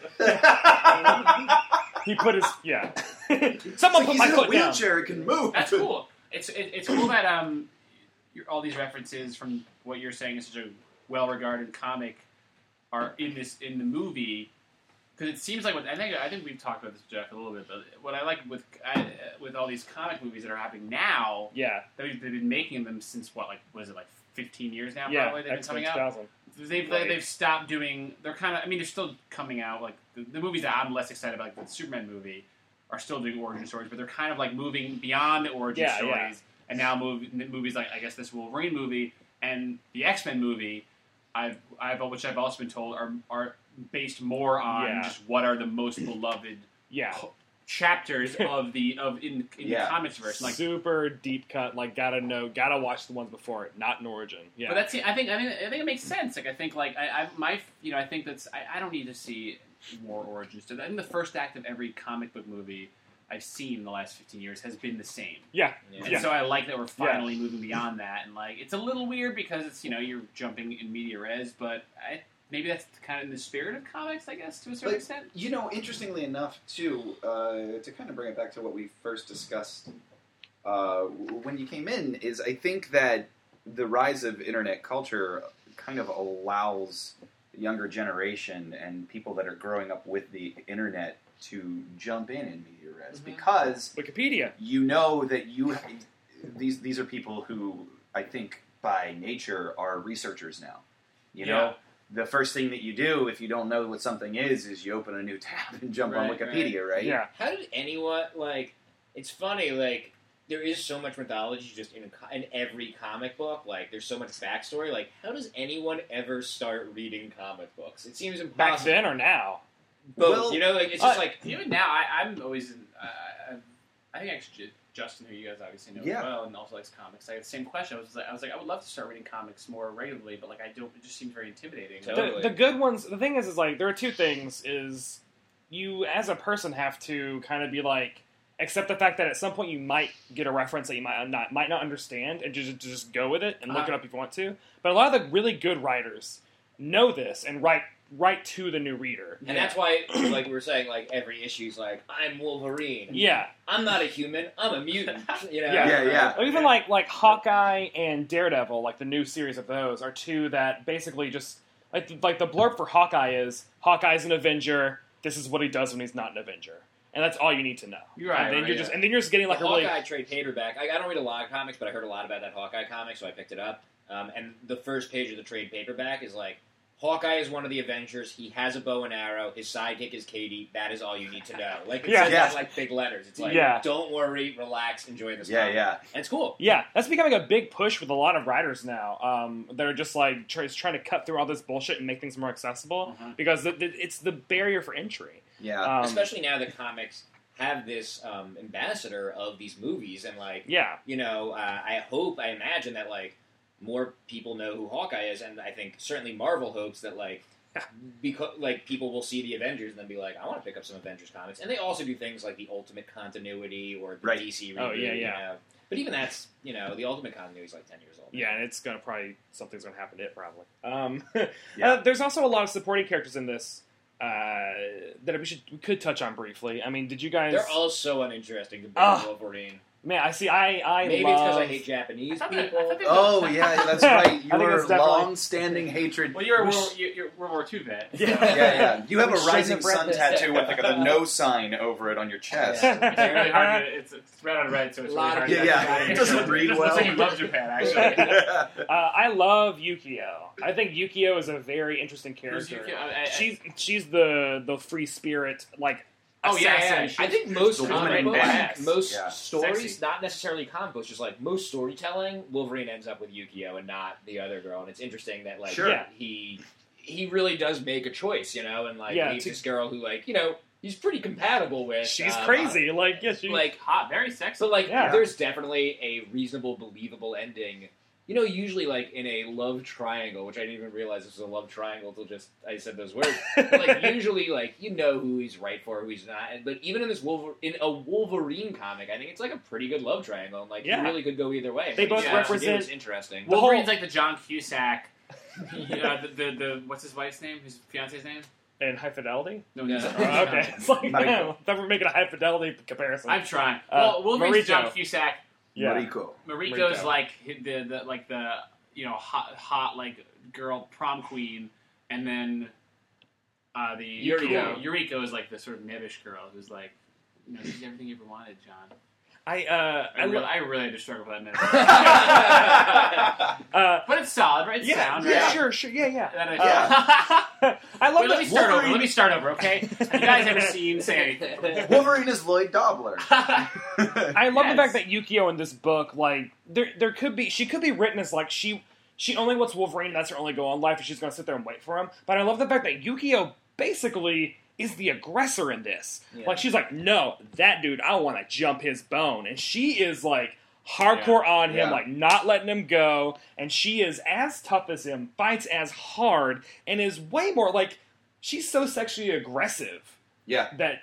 He put his yeah. Someone like put he's my in foot down. wheelchair. He can move. That's cool. It's it, it's cool that um, you're, all these references from what you're saying is such a well-regarded comic are in this in the movie because it seems like what I think I think we've talked about this Jeff a little bit, but what I like with I, with all these comic movies that are happening now, Yeah, they've, they've been making them since what like was it like 15 years now? yeah. probably they've been X-Men coming out. 2000. They've Right. they've stopped doing. They're kind of. I mean, they're still coming out. Like the, the movies that I'm less excited about, like the Superman movie, are still doing origin stories, but they're kind of like moving beyond the origin Yeah, stories, yeah. and now move movies like I guess this Wolverine movie and the X Men movie. I've I've which I've also been told are are based more on Yeah. just what are the most beloved Yeah, chapters of the of in, in Yeah. the comics verse. Like, super deep cut. Like gotta know, gotta watch the ones before it, not in Origin. Yeah, but that's I think I think I think it makes sense. Like I think like I, I my you know I think that's I, I don't need to see more origin stories. I think the first act of every comic book movie I've seen in the last fifteen years has been the same. yeah, Yeah. And so I like that we're finally moving beyond that. And like, it's a little weird because it's you know you're jumping in media res, but I, maybe that's kind of in the spirit of comics, I guess, to a certain But- extent. You know, interestingly enough, too, uh, to kind of bring it back to what we first discussed uh, when you came in, is I think that the rise of internet culture kind of allows the younger generation and people that are growing up with the internet to jump in in media res Mhm. because Wikipedia. you know that you these these are people who I think by nature are researchers now. You know, Yeah. The first thing that you do if you don't know what something is is you open a new tab and jump on Wikipedia, right? Yeah, How did anyone like? It's funny, like there is so much mythology just in co- in every comic book. Like there's so much backstory. Like how does anyone ever start reading comic books? It seems impossible. back then or now. Both, Well, you know, like it's just uh, like Even now, I, I'm always in. I, I, I think actually Justin, who you guys obviously know Yeah. well, and also likes comics. I had the same question. I was like, I was like, I would love to start reading comics more regularly, but like, I don't. It just seems very intimidating. Totally. The, the good ones. The thing is, is like there are two things. Is you as a person have to kind of be like accept the fact that at some point you might get a reference that you might not might not understand and just just go with it and look Uh-huh. it up if you want to. But a lot of the really good writers know this and write write to the new reader. And that's why, like we were saying, like every issue's like, I'm Wolverine. Yeah, I'm not a human. I'm a mutant. You know? Yeah. Yeah, yeah. Or even like like Hawkeye and Daredevil, like the new series of those, are two that basically just like the, like the blurb for Hawkeye is Hawkeye's an Avenger. This is what he does when he's not an Avenger, and that's all you need to know. You're right, And then right, you're yeah. just and then you're just getting like the a really Hawkeye trade paperback. I, I don't read a lot of comics, but I heard a lot about that Hawkeye comic, so I picked it up. Um, and the first page of the trade paperback is like, Hawkeye is one of the Avengers. He has a bow and arrow. His sidekick is Katie. That is all you need to know. Like it Yeah. says Yeah. that in, like big letters. It's like, Yeah. don't worry, relax, enjoy this. Yeah, comic. yeah. And it's cool. yeah. That's becoming a big push with a lot of writers now. Um, that are just like try, trying to cut through all this bullshit and make things more accessible Mhm. because the, the, it's the barrier for entry. Yeah. Um, Especially now that comics have this um, ambassador of these movies, and like yeah, you know, uh, I hope, I imagine that like more people know who Hawkeye is, and I think certainly Marvel hopes that like because like people will see the Avengers and then be like, I want to pick up some Avengers comics, and they also do things like the Ultimate Continuity or the Right. DC reboot. Oh, yeah, you yeah. know. But even that's you know the Ultimate Continuity is like ten years old. now. yeah, and it's gonna probably something's gonna happen to it probably. Um, Yeah. uh, there's also a lot of supporting characters in this uh, that we should we could touch on briefly. I mean, did you guys? They're all so uninteresting compared Ah. to Wolverine. Man, I see. I I Maybe love. it's because I hate Japanese I thought that- I people. thought they- oh, yeah, that's right. I think Your that's definitely- long-standing hatred. Well, you're a Which- World, you're, you're a World War II vet. Yeah. yeah, yeah. You have We a shouldn't rising have read sun this. tattoo with like a no sign over it on your chest. Yeah. It's really hard to, it's, it's red on red, so it's Lot really of- hard Yeah, to yeah. It doesn't read It well. looks like you love Japan, actually. Uh, I love Yukio. I think Yukio is a very interesting character. Yukio? I- I- She's she's the the free spirit like Oh yeah, yeah. I think most the comic books, badass. most Yeah. stories, Sexy. not necessarily comic books, just like most storytelling, Wolverine ends up with Yukio and not the other girl, and it's interesting that like Sure. Yeah. he he really does make a choice, you know, and like Yeah, leaves this girl who like you know he's pretty compatible with. she's um, crazy. Like yeah, she, Like, hot, very sexy. but like Yeah. there's definitely a reasonable, believable ending. You know, usually like in a love triangle, which I didn't even realize this was a love triangle until just I said those words. like usually like you know who he's right for, who he's not. And- But even in this Wolver- in a Wolverine comic, I think it's like a pretty good love triangle, and like Yeah. you really could go either way. They Like, both yeah, represent- It's interesting. The Wolverine's whole- like the John Cusack. uh, the, the, the what's his wife's name? His fiance's name? and high fidelity. No, Yeah. Oh, okay, it's like Mariko. man, thought we're making a high fidelity comparison. I'm trying. Uh, well, Wolverine's Mariko. John Cusack. Yeah, Mariko. Mariko's Mariko. like the, the like the you know hot hot like girl prom queen, and then uh, the Yuriko. Yuriko is like the sort of nebbish girl who's like, you know, she's everything you ever wanted, John. I uh, I, I, really, lo- I really had to struggle with that minute, uh, but it's solid, right? It's yeah, sound, yeah, right? sure, sure, yeah, yeah. And then Uh, I love Wait, let me start over. Let me start over, okay? Have you guys ever seen say anything? Wolverine is Lloyd Dobler. I love the fact that Yukio in this book, like, there there could be she could be written as like she she only wants Wolverine, that's her only goal in life, and she's gonna sit there and wait for him. But I love the fact that Yukio basically is the aggressor in this. Yeah. Like she's like, no, that dude, I want to jump his bone, and she is like hardcore on him, Yeah. like not letting him go, and she is as tough as him, fights as hard, and is way more like she's so sexually aggressive Yeah. that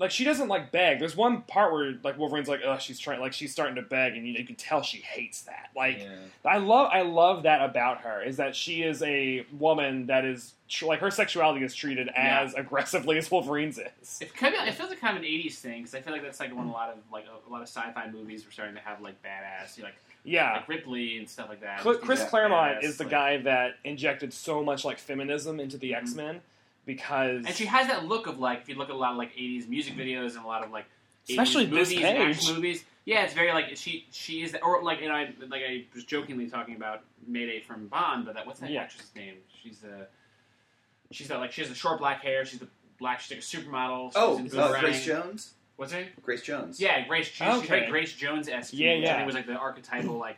like she doesn't like beg. There's one part where like Wolverine's like, oh, she's trying like she's starting to beg, and you, you can tell she hates that. Like Yeah. I love I love that about her is that she is a woman that is tr- like her sexuality is treated Yeah. as aggressively as Wolverine's is. It, kind of, it feels like kind of an '80s thing because I feel like that's like when a lot of like a, a lot of sci-fi movies were starting to have like badass, you know, like Yeah. like Ripley and stuff like that. Cl- Chris Claremont badass, is the like- guy that injected so much like feminism into the Mhm. X Men because and she has that look of like if you look at a lot of like '80s music videos and a lot of like 80s Especially this movies and action movies. Yeah, it's very like she she is or like you know I, like I was jokingly talking about Mayday from Bond, but that what's that Yeah. actress's name? She's the she's the like she has the short black hair. She's the black she's like a supermodel. She's Oh, uh, Grace Jones. What's her name? Grace Jones. Yeah, Grace. She's, she's Okay. very Grace Jones esque. Yeah, which I yeah. think was like the archetypal like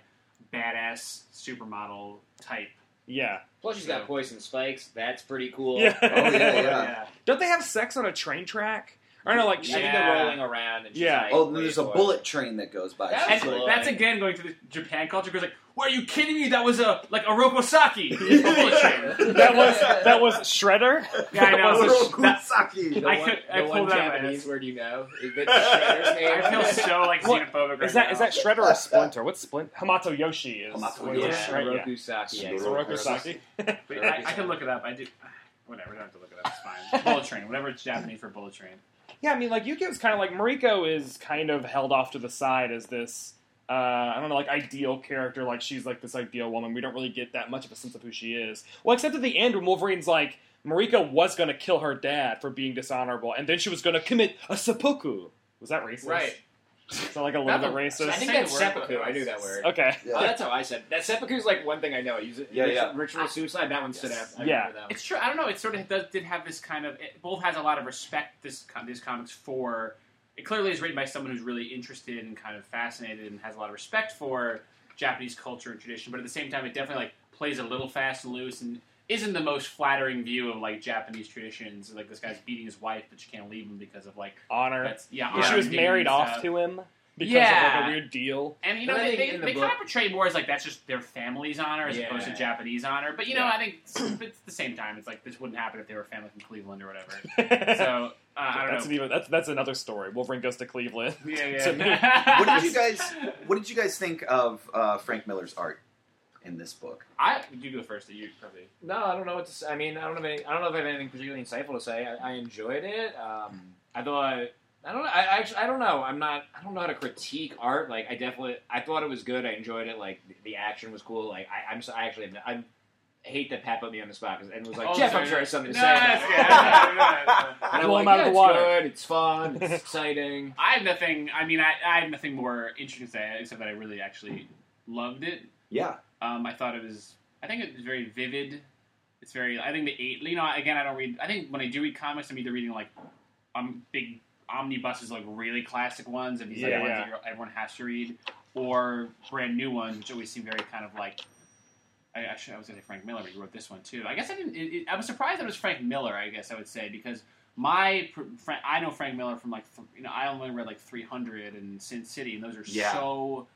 badass supermodel type. Yeah Plus, she's got poison spikes. That's pretty cool. yeah. Oh, yeah, yeah. Don't they have sex on a train track? I no, like I think Yeah. they're rolling around. And she's Yeah. Like, Oh, then there's a bullet train that goes by. That And like- cool. that's again going to the Japan culture. because like, "Why are you kidding me? That was a like a Rokosaki bullet train." that was that was Shredder. Yeah, I That know. was- Kurosaki. The I one, could- I the one pulled that out of Japanese word you know is that Shredder's name. I feel so like What? xenophobic right Is that now. is that Shredder or Splinter? What's Splinter? Hamato Yoshi is. Hamato what yeah, it is, right? Yeah. Rokusaki. Yeah, Roku Soroku exactly. But I, I can look it up. I do. Whatever. We don't have to look it up. It's fine. Bullet train. Whatever it's Japanese for bullet train. Yeah, I mean, like Yukio's kind of like Mariko is kind of held off to the side as this. Uh, I don't know, like ideal character. Like she's like this ideal woman. We don't really get that much of a sense of who she is. Well, except at the end when Wolverine's like, Marika was going to kill her dad for being dishonorable, and then she was going to commit a seppuku. Was that racist? Right. Is that like a little bit racist? I think Say that's word, seppuku. I knew that word. okay. Yeah. Oh, that's how I said. That seppuku is like one thing I know. I use it. Yeah, ritual, yeah. Ritual suicide. That one stood out. I Yeah. that one. It's true. I don't know. It sort of does, did have this kind of. It both has a lot of respect. This these comics for. It clearly is written by someone who's really interested and kind of fascinated and has a lot of respect for Japanese culture and tradition. But at the same time, it definitely like plays a little fast and loose and isn't the most flattering view of like Japanese traditions. Like this guy's beating his wife, but you can't leave him because of like Honor. that's yeah. Yeah, she was married off to him because of like a weird deal. And you know, But they, they, the they book- kind of portray more as like that's just their family's honor as Yeah. opposed to Japanese honor. But you know, Yeah. I think it's, it's the same time. It's like this wouldn't happen if they were a family from Cleveland or whatever. So uh, I don't that's know. an even that's that's another story. Wolverine goes to Cleveland. yeah, to me. yeah. What did you guys? What did you guys think of uh, Frank Miller's art in this book? I you go first. You probably. No, I don't know what to say. I mean, I don't have any, I don't know if I have anything particularly insightful to say. I, I enjoyed it. Um, I thought. I don't know. I I actually I don't know. I'm not. I don't know how to critique art. Like I definitely. I thought it was good. I enjoyed it. Like the, the action was cool. Like I, I'm. so- I actually. I hate that Pat put me on the spot 'cause- and was like, Oh, Jeff, sorry. I'm sure has something to No, say. that's about Yeah, And I'm like, him out of yeah, the it's water. good. It's fun. It's exciting. I have nothing. I mean, I, I have nothing more interesting to say except that I really actually loved it. Yeah, Um, I thought it was. I think it was very vivid. It's very. I think the eight. You know, again, I don't read. I think when I do read comics, I'm either reading like um big omnibuses, like really classic ones, and these Yeah, other ones that everyone has to read, or brand new ones, which always seem very kind of like. I actually I was going to say Frank Miller. but He wrote this one too. I guess I didn't. It, it, I was surprised that it was Frank Miller. I guess I would say because my pr- Fra- I know Frank Miller from like th- you know I only read like 300 and Sin City, and those are Yeah. so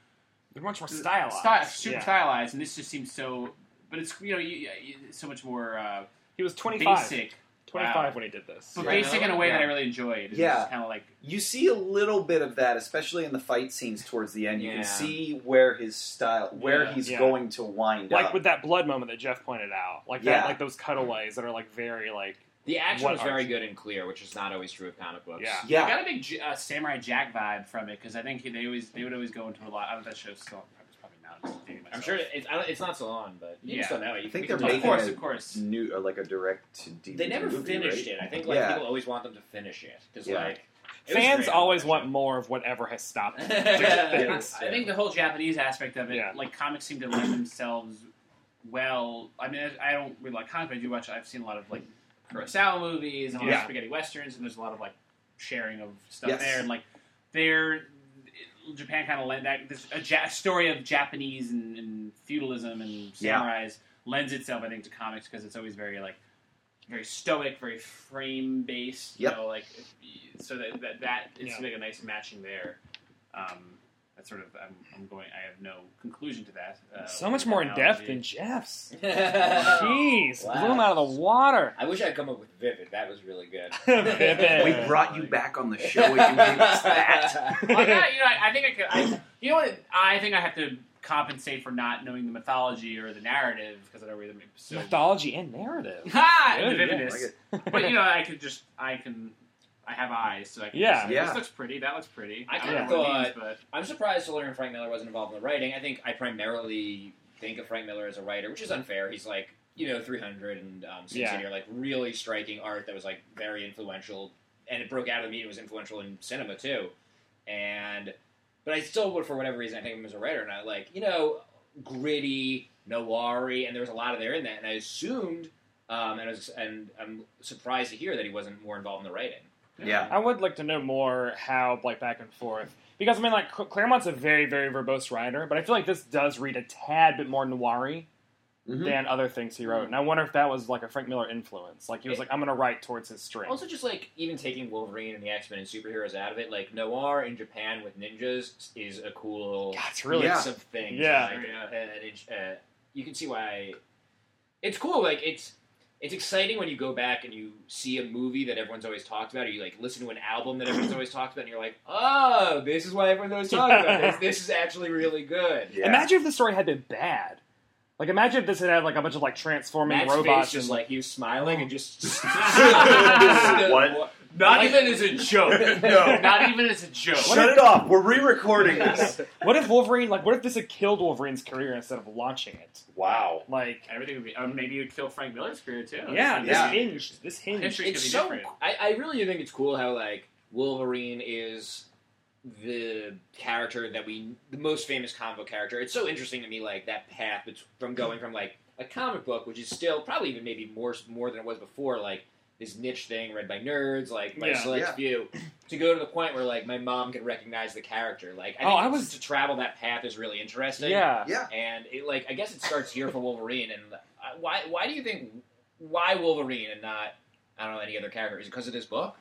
They're much more stylized. Sty- super Yeah. stylized, and this just seems so. But it's you know you, you, so much more uh, He was 25. basic, 25 Wow. when he did this. but Right. basic in a way that I really enjoyed. It's Yeah. kind of like you see a little bit of that, especially in the fight scenes towards the end. You Yeah. can see where his style, where Yeah. he's Yeah. going to wind Like up. Like with that blood moment that Jeff pointed out. Like that, like those cutaways that are like very like The action What was very good and clear, which is not always true of comic books. Yeah. I got a big uh, Samurai Jack vibe from it because I think they always they would always go into a lot. I don't know if that show's still. It's probably not. I'm just dating I'm myself. sure it's, I don't- it's not so long, but you Yeah. just don't know. You I think we they're can Of making course, a of course. new or like a direct to DVD. They never movie, finished right? it. I think like Yeah. people always want them to finish it because Yeah. like it was fans great. always want more of whatever has stopped them. Yeah. I think the whole Japanese aspect of it, Yeah. like comics seem to lend themselves well. I mean, I I don't really like comics, but I do watch. I've seen a lot of like Kurosawa movies and a lot Yeah. of spaghetti westerns, and there's a lot of like sharing of stuff Yes. there, and like they're Japan kind of lend that this a ja- story of Japanese and, and feudalism and Yeah. samurais lends itself, I think, to comics because it's always very like very stoic, very frame based. Yep. You know, like so that that, that is Yeah. like a nice matching there. Um, that's sort of I'm, I'm going. I have no conclusion to that. Uh, so much more in depth than Jeff's. Jeez, Wow. blew him out of the water. I wish I'd come up with vivid. That was really good. Vivid. We brought you back on the show and you gave us that. Well, yeah, you know, I, I think I could. I, you know what? I think I have to compensate for not knowing the mythology or the narrative because I don't read them. So, Mythology and narrative. ha! Good, the yeah, vividness. like but you know, I could just. I can. I have eyes, so I can. Yeah. just Yeah. This looks pretty. That looks pretty. I don't kinda know it thought- means, I'm surprised to learn Frank Miller wasn't involved in the writing. I think I primarily think of Frank Miller as a writer, which is unfair. He's like, you know, 300 and um, Sin Yeah. City are like really striking art that was like very influential, and it broke out of the medium. It was influential in cinema too, and but I still would, for whatever reason, I think of him as a writer, and I like, you know, gritty, noir and there was a lot of there in that, and I assumed, um, and I was, and I'm surprised to hear that he wasn't more involved in the writing. Yeah. I would like to know more how like back and forth because I mean like Cl- Claremont's a very very verbose writer, but I feel like this does read a tad bit more noiry Mhm. than other things he wrote, and I wonder if that was like a Frank Miller influence. Like he was like, I'm gonna write towards his strength. Also, just like even taking Wolverine and the X Men and superheroes out of it, like noir in Japan with ninjas is a cool God, it's really Yeah. mix of things. Yeah. like, Yeah. uh, and it- uh, you can see why it's cool. Like it's it's exciting when you go back and you see a movie that everyone's always talked about, or you like listen to an album that everyone's always talked about, and you're like, oh, this is why everyone's always talking about this. This is actually really good. Yeah. Imagine if the story had been bad. Like imagine if this had had like a bunch of like transforming Matt's robots face just and like he was smiling and just What? Not Like- even as a joke. No. Not even as a joke. Shut it off. We're re-recording this. what if Wolverine like what if this had killed Wolverine's career instead of launching it? Wow. Like Everything would be. Or maybe it would kill Frank Miller's career too. yeah, this Yeah. hinged. This hinged. History- it's be so. different. I, I really do think it's cool how like Wolverine is the character that we the most famous comic book character. It's so interesting to me like that path from going from like a comic book, which is still probably even maybe more more than it was before, like this niche thing read by nerds, like by Yeah. select Yeah. few, to go to the point where like my mom can recognize the character. Like I Oh, I was- to travel that path is really interesting. Yeah. Yeah. and it like I guess it starts here for Wolverine. And uh, why why do you think why Wolverine and not I don't know any other character? Is it because of this book?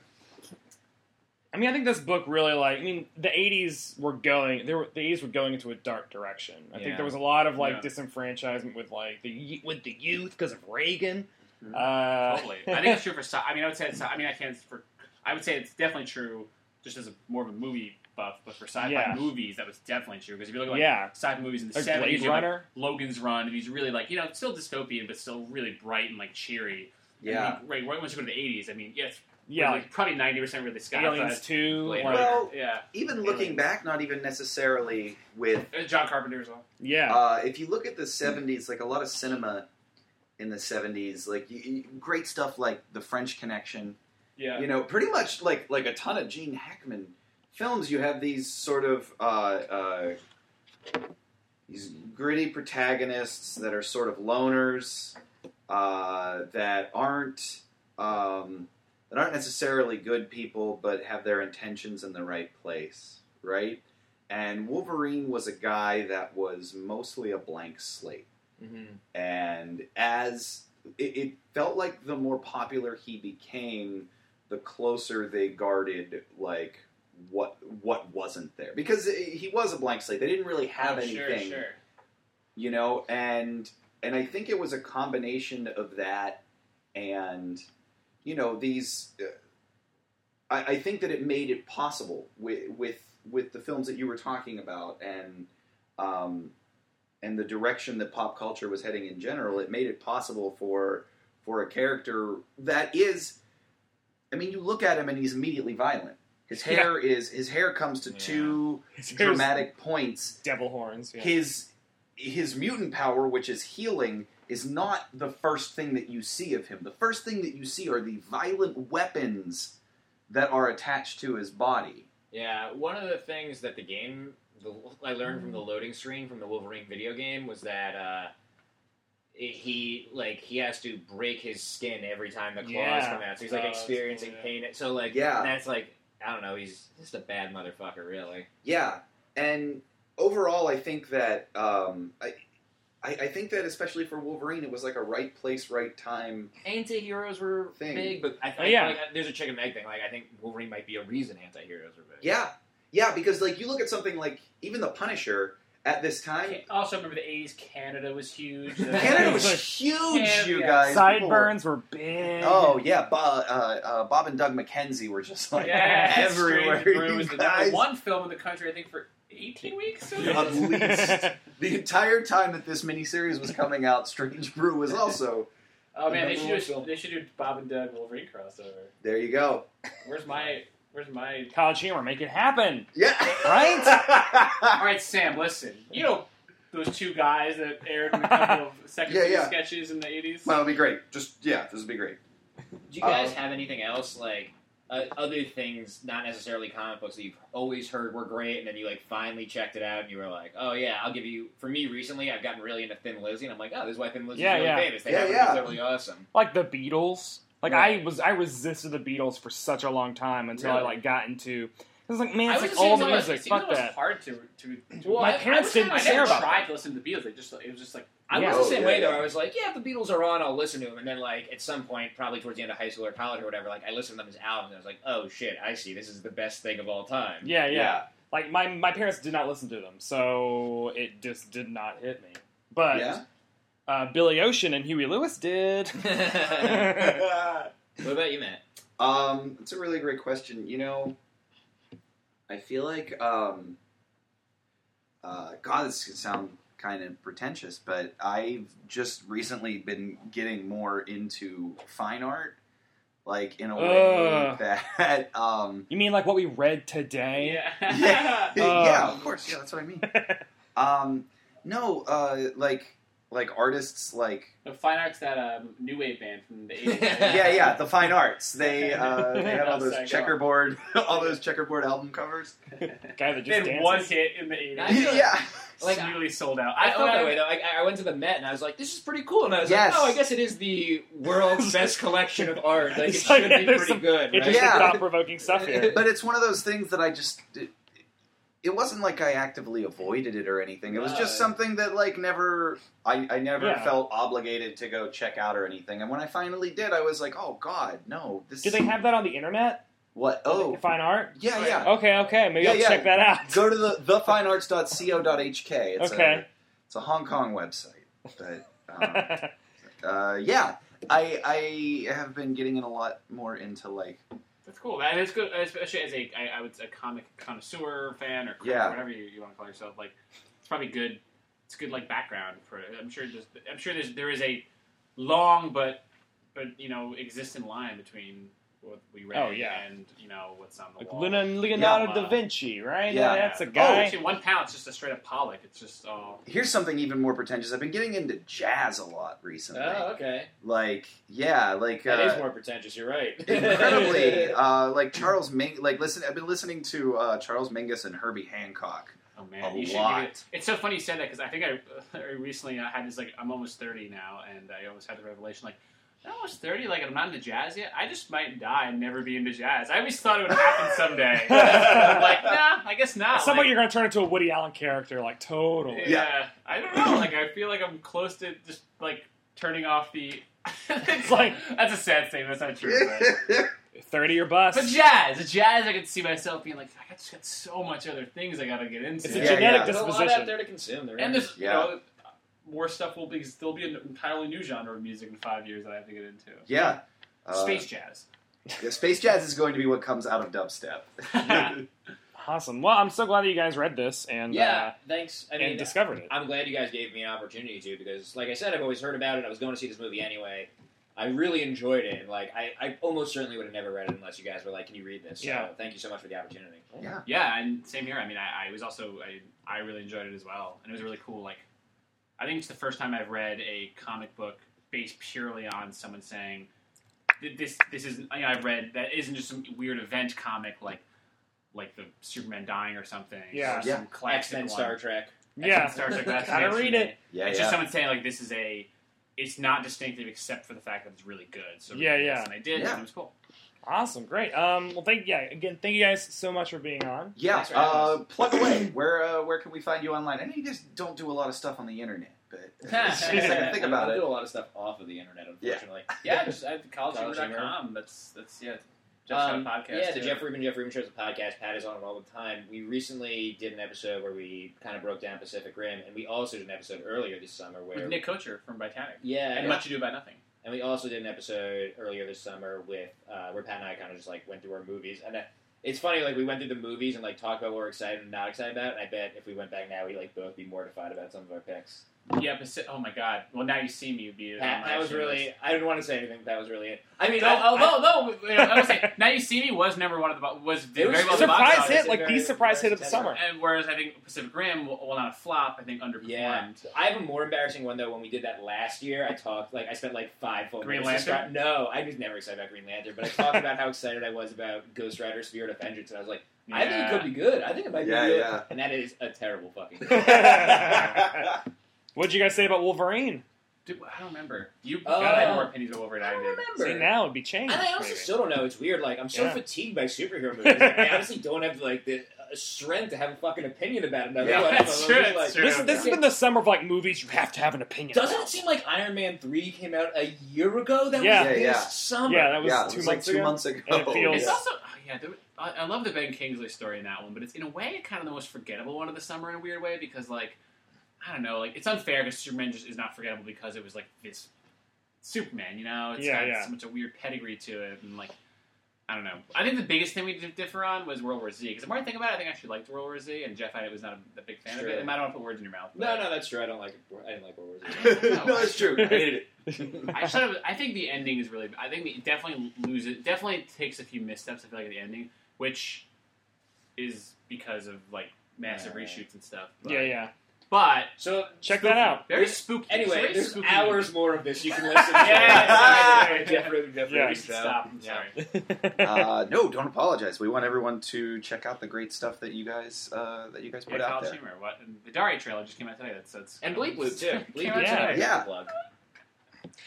I mean, I think this book really like. I mean, the '80s were going. There were the '80s were going into a dark direction. I think there was a lot of like Yeah. disenfranchisement with like the with the youth because of Reagan. Mhm. Uh, Totally. I think it's true for. sci- I mean, I would say. It's, I mean, I can't. For I would say it's definitely true. Just as a more of a movie buff, but for sci-fi Yeah. movies, that was definitely true. Because if you look at like, yeah, sci-fi movies in the seventies, Blade Runner. Logan's Run, these really like you know still dystopian, but still really bright and like cheery. Yeah. And, right. Right once you go to the eighties, I mean, yes, Yeah, really- probably ninety percent really sci-fi. Aliens Two. Blade Well, yeah, even looking back, not even necessarily with. Uh, John Carpenter as well. yeah, Uh, if you look at the '70s, like a lot of cinema in the '70s, like you, you- great stuff like The French Connection. Yeah. You know, pretty much like like a ton of Gene Hackman films. You have these sort of uh, uh, these gritty protagonists that are sort of loners uh, that aren't um, that aren't necessarily good people, but have their intentions in the right place, right? And Wolverine was a guy that was mostly a blank slate Mm-hmm. and as it, it felt like the more popular he became the closer they guarded like what what wasn't there because he was a blank slate they didn't really have Oh, anything Sure, sure. you know and and i think it was a combination of that and you know these uh, I, I think that it made it possible with with with the films that you were talking about and um, and the direction that pop culture was heading in general it made it possible for for a character that is i mean you look at him and he's immediately violent his hair is his hair comes to Yeah. two Here's dramatic points devil horns. Yeah. his his mutant power, which is healing, is not the first thing that you see of him. The first thing that you see are the violent weapons that are attached to his body. Yeah, one of the things that the game the, I learned from the loading screen from the Wolverine video game was that uh, it- he like he has to break his skin every time the claws Yeah. come out, so he's like Oh, that's experiencing cool, yeah. pain. So like, Yeah. that's like I don't know, he's just a bad motherfucker, really. Yeah, and overall, I think that um, I, I, I think that especially for Wolverine, it was like a right place, right time. Anti-heroes were Thing. big, but I Oh, yeah. like, there's a chicken egg thing. Like I think Wolverine might be a reason anti-heroes are big. Yeah, yeah, because like you look at something like even the Punisher at this time. Ca- Also, remember the '80s. Canada was huge. Canada was Like, huge, Yeah, you yeah. guys. People were- Sideburns were big. Oh yeah, Bo- uh, uh, Bob and Doug McKenzie were just like yeah, everywhere. Strange Brew you was the guys. number one film in the country, I think, for 18 weeks. or At least the entire time that this miniseries was coming out, Strange Brew was also Oh man, they The should number do one they should do Bob and Doug Wolverine crossover. there. You go. Where's my Where's my? College humor, make it happen. Yeah. Right? All right, Sam. Listen, you know those two guys that aired in a couple of second Yeah, yeah. sketches in the 80s. well, it'll be great. Just yeah, this would be great. Do you guys Uh, have anything else like uh, other things, not necessarily comic books that you've always heard were great, and then you like finally checked it out, and you were like, oh yeah, I'll give you. For me, recently, I've gotten really into Thin Lizzy, and I'm like, oh, this is why Thin Lizzy Yeah, really yeah. famous. They Yeah, happen to yeah. be totally awesome. like the Beatles. Like Right. I was, I resisted the Beatles for such a long time until I like got into. I was like, man, it's like the same all the way. It music. seemed Fuck it was that. hard to to. Well, My I- parents I didn't I was- care never about tried to listen to the Beatles. It just it was just like I Yeah. was the same Oh, way though. yeah. I was like, yeah, if the Beatles are on, I'll listen to them. And then like at some point, probably towards the end of high school or college or whatever, like I listened to them as albums, and I was like, oh shit, I see. This is the best thing of all time. Yeah, yeah, Like my my parents did not listen to them, so it just did not hit me. But Yeah. Uh, Billy Ocean and Huey Lewis did. what about you, Matt? Um, it's a really great question. You know, I feel like, um, uh, God, this could sound kind of pretentious, but I've just recently been getting more into fine art, like in a way Ugh. that, um, You mean like what we read today? yeah. yeah, yeah, of course, yeah, that's what I mean. Um, no, uh, like, like artists like The Fine Arts, that um, new wave band from the 80s. yeah, yeah, the fine arts. They uh, they had all those Psycho. checkerboard, all those checkerboard album covers. Guy that just had one hit in the 80s. Feel like- yeah, Like, Like, really sold out. I felt when that way though. I, I went to the Met and I was like, "This is pretty cool," and I was Yes. like, "Oh, I guess it is the world's best collection of art. Like it It's like, should be pretty some good." Right? Interesting, Yeah. thought-provoking stuff here. but it's one of those things that I just. It, it wasn't like I actively avoided it or anything. It was just something that like never I, I never Yeah. felt obligated to go check out or anything. And when I finally did, I was like, "Oh God, no! This Do they have that on the internet? what? Oh, Fine art. yeah, yeah. Okay, okay. Maybe Yeah, I'll yeah. check that out. Go to the thefinearts.co.hk. It's Okay. a it's a Hong Kong website, but. Um, uh, yeah, I I have been getting in a lot more into like That's cool. And it's good, especially as a, I, I would say, a comic connoisseur fan or Yeah. whatever you, you want to call yourself. Like, it's probably good. It's good, like background for. I'm sure. There's, I'm sure there's there is a long but but you know existent line between what we read Oh, yeah. and you know what's on the like wall. Leonardo, Leonardo Yeah. da Vinci, right? Yeah. that's a Oh, guy. actually, one pound. It's just a straight up Pollock. It's just all. here's something even more pretentious. I've been getting into jazz a lot recently. Oh, okay. Like yeah, like That uh, is more pretentious. You're right. incredibly uh, like Charles Ming. Like listen, I've been listening to uh, Charles Mingus and Herbie Hancock. Oh man, A you should lot. give it- It's so funny you said that because I think I, I recently I had this like I'm almost 30 now, and I almost had the revelation like. I'm almost 30, like I'm not into jazz yet. I just might die and never be into jazz. I always thought it would happen someday. I'm like, nah, I guess not. At some point, Like, you're going to turn into a Woody Allen character, like totally. yeah. I don't know. Like, I feel like I'm close to just like turning off the. it's like- that's a sad thing. That's not true. But, Thirty or bust. but jazz, jazz, I can see myself being like, I just got so much other things I got to get into. It's a Yeah, genetic yeah. There's a lot disposition. out there to consume. There and is. there's you Yeah. know more stuff will be still be an entirely new genre of music in five years that I have to get into. yeah, uh, Space jazz. yeah, space jazz is going to be what comes out of dubstep. Awesome. Well, I'm so glad that you guys read this and yeah. Thanks. I uh, mean, and discovered it. I'm glad you guys gave me an opportunity to because, like I said, I've always heard about it. I was going to see this movie anyway. I really enjoyed it, and like I, I almost certainly would have never read it unless you guys were like, "Can you read this?" So, Yeah. thank you so much for the opportunity. yeah, Yeah, and same here. I mean, I, I was also I, I really enjoyed it as well, and it was really cool. Like, I think it's the first time I've read a comic book based purely on someone saying this. This is you know, I've read that isn't just some weird event comic like like the Superman dying or something. Yeah. or some Yeah. X classic Men, one. Star Trek. X-Men, Yeah. Star Trek. That's Gotta read it. yeah, it's yeah. just someone saying like this is a it's not distinctive except for the fact that it's really good. So Yeah, yeah. and I did, Yeah. and it was cool. Awesome. Great. Um. Well, thank yeah. Again, thank you guys so much for being on. Yeah, Thanks for having uh, plug away. Where uh, where can we find you online? I know you guys don't do a lot of stuff on the internet. but think about I it. do a lot of stuff off of the internet, unfortunately. Yeah, just at College collegehumor.com. That's that's yeah. Jeff's Um, got a podcast. yeah, the. Jeff Rubin Jeff Rubin Show's a podcast. Pat is on it all the time. We recently did an episode where we kind of broke down Pacific Rim, and we also did an episode earlier this summer where with Nick Kocher from BriTANick. yeah, And Much Ado About Nothing. And we also did an episode earlier this summer with uh, where Pat and I kind of just like went through our movies, and uh, it's funny like we went through the movies and like talked about what we're excited and not excited about. And I bet if we went back now, we'd like both be mortified about some of our picks. Yeah, Pacific, oh my god. Well, now you see me. Would be Pat, on that was really. I didn't want to say anything. but That was really it. I mean, No, I, oh, I, although, though, I would say, Now You See Me was number one of the bo- was It was very well a at the box Surprise hit, like the very- surprise hit of the summer. And whereas I think Pacific Rim, while not a flop, I think underperformed. Yeah, I have a more embarrassing one though. When we did that last year, I talked like I spent like five full Green minutes. Lantern? descri- No, I was never excited about Green Lantern, but I talked about how excited I was about Ghost Rider: Spirit of Vengeance, and I was like, I think it could be good. I think it might Yeah, be good. yeah. And that is a terrible fucking. What'd you guys say about Wolverine? Dude, I don't remember. You Oh. had more opinions of Wolverine I don't did. remember. See, now it'd be changed. And I also maybe. still don't know. It's weird. Like I'm so Yeah. fatigued by superhero movies. Like, I honestly don't have like the uh, strength to have a fucking opinion about it. Yeah, that's true, that's true. This, this has been the summer of like movies you have to have an opinion. Doesn't about. it seem like Iron Man three came out a year ago? That Yeah. was Yeah, this yeah. summer. Yeah, that was yeah, it two was like two months ago. And it feels- It's Yeah. also, oh, yeah, there, I, I love the Ben Kingsley story in that one, but it's in a way kind of the most forgettable one of the summer in a weird way because, like, I don't know, like it's unfair because Superman just is not forgettable because it was like this Superman, you know? It's Yeah, got yeah. so much a weird pedigree to it, and like, I don't know. I think the biggest thing we did differ on was World War Z because the more I think about it, I think I actually liked World War Z, and Jeff I was not a, a big fan Sure. of it. And I don't want to put words in your mouth. No, but- no, that's true. I don't like it. I didn't like World War Z. no, that's true. I hated it. I should have. I think the ending is really. I think it definitely loses. Definitely takes a few missteps. I feel like at the ending, which is because of like massive Right. reshoots and stuff. But, Yeah, yeah. But So check spooky. that out. Very spooky. Anyway, Very there's spooky. hours more of this you can listen to. Yeah. definitely, Rubin, Jeff Yeah. Stop. I'm sorry. uh, no, don't apologize. We want everyone to check out the great stuff that you guys uh, that you guys put Yeah, out College there. Humor. What? And the Daria trailer just came out today. That's that's And Bleep Bloop too. Bleep Came Yeah. Yeah.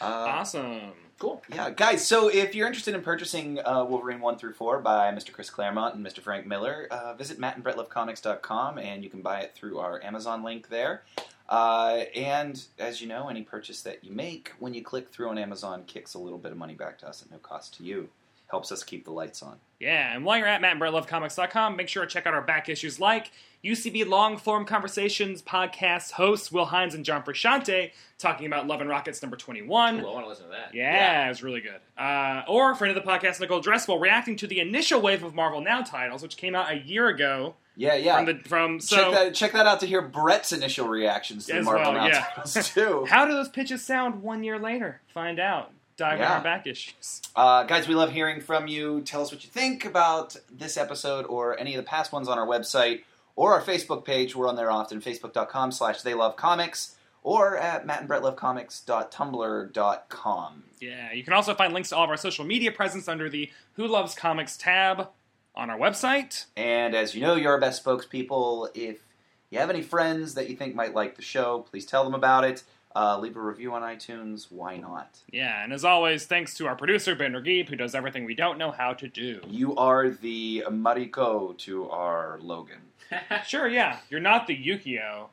Uh, awesome. Cool. Yeah, guys. So if you're interested in purchasing uh, Wolverine one through four by Mr. Chris Claremont and Mr. Frank Miller, uh, visit mattandbrettlovecomics.com and you can buy it through our Amazon link there. Uh, and as you know, any purchase that you make when you click through on Amazon kicks a little bit of money back to us at no cost to you. Helps us keep the lights on. Yeah, and while you're at mattandbrettlovecomics.com, make sure to check out our back issues like UCB Long Form Conversations podcast hosts Will Hines and John Frusciante talking about Love and Rockets number 21. Cool, I want to listen to that. Yeah, it was really good. Uh, or friend of the podcast, Nicole Dresswell, reacting to the initial wave of Marvel Now titles, which came out a year ago. Yeah, yeah. From the from so check that check that out to hear Brett's initial reactions to Marvel well, Now yeah. titles too. how do those pitches sound one year later? Find out. Dive in Yeah. our back issues. Uh, guys, we love hearing from you. Tell us what you think about this episode or any of the past ones on our website or our Facebook page. We're on there often, facebook.com slash they love comics or at mattandbrettlovecomics.tumblr.com. Yeah, you can also find links to all of our social media presence under the Who Loves Comics tab on our website. And as you know, you're our best spokespeople. If you have any friends that you think might like the show, please tell them about it. Uh, leave a review on iTunes. Why not? Yeah, and as always, thanks to our producer, Ben Regeeb, who does everything we don't know how to do. You are the Mariko to our Logan. Sure, yeah, you're not the Yukio,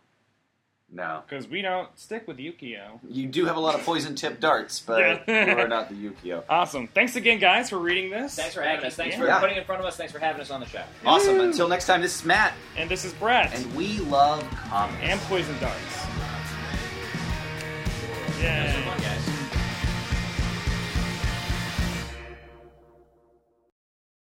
No. because we don't stick with Yukio. You do have a lot of poison tipped darts, but Yeah. you are not the Yukio. Awesome. Thanks again, guys, for reading this. Thanks for having us. Thanks for Yeah. putting it in front of us. Thanks for having us on the show. Awesome. Woo. Until next time, this is Matt, And this is Brett. and we love comics. and Poison Darts. Yeah.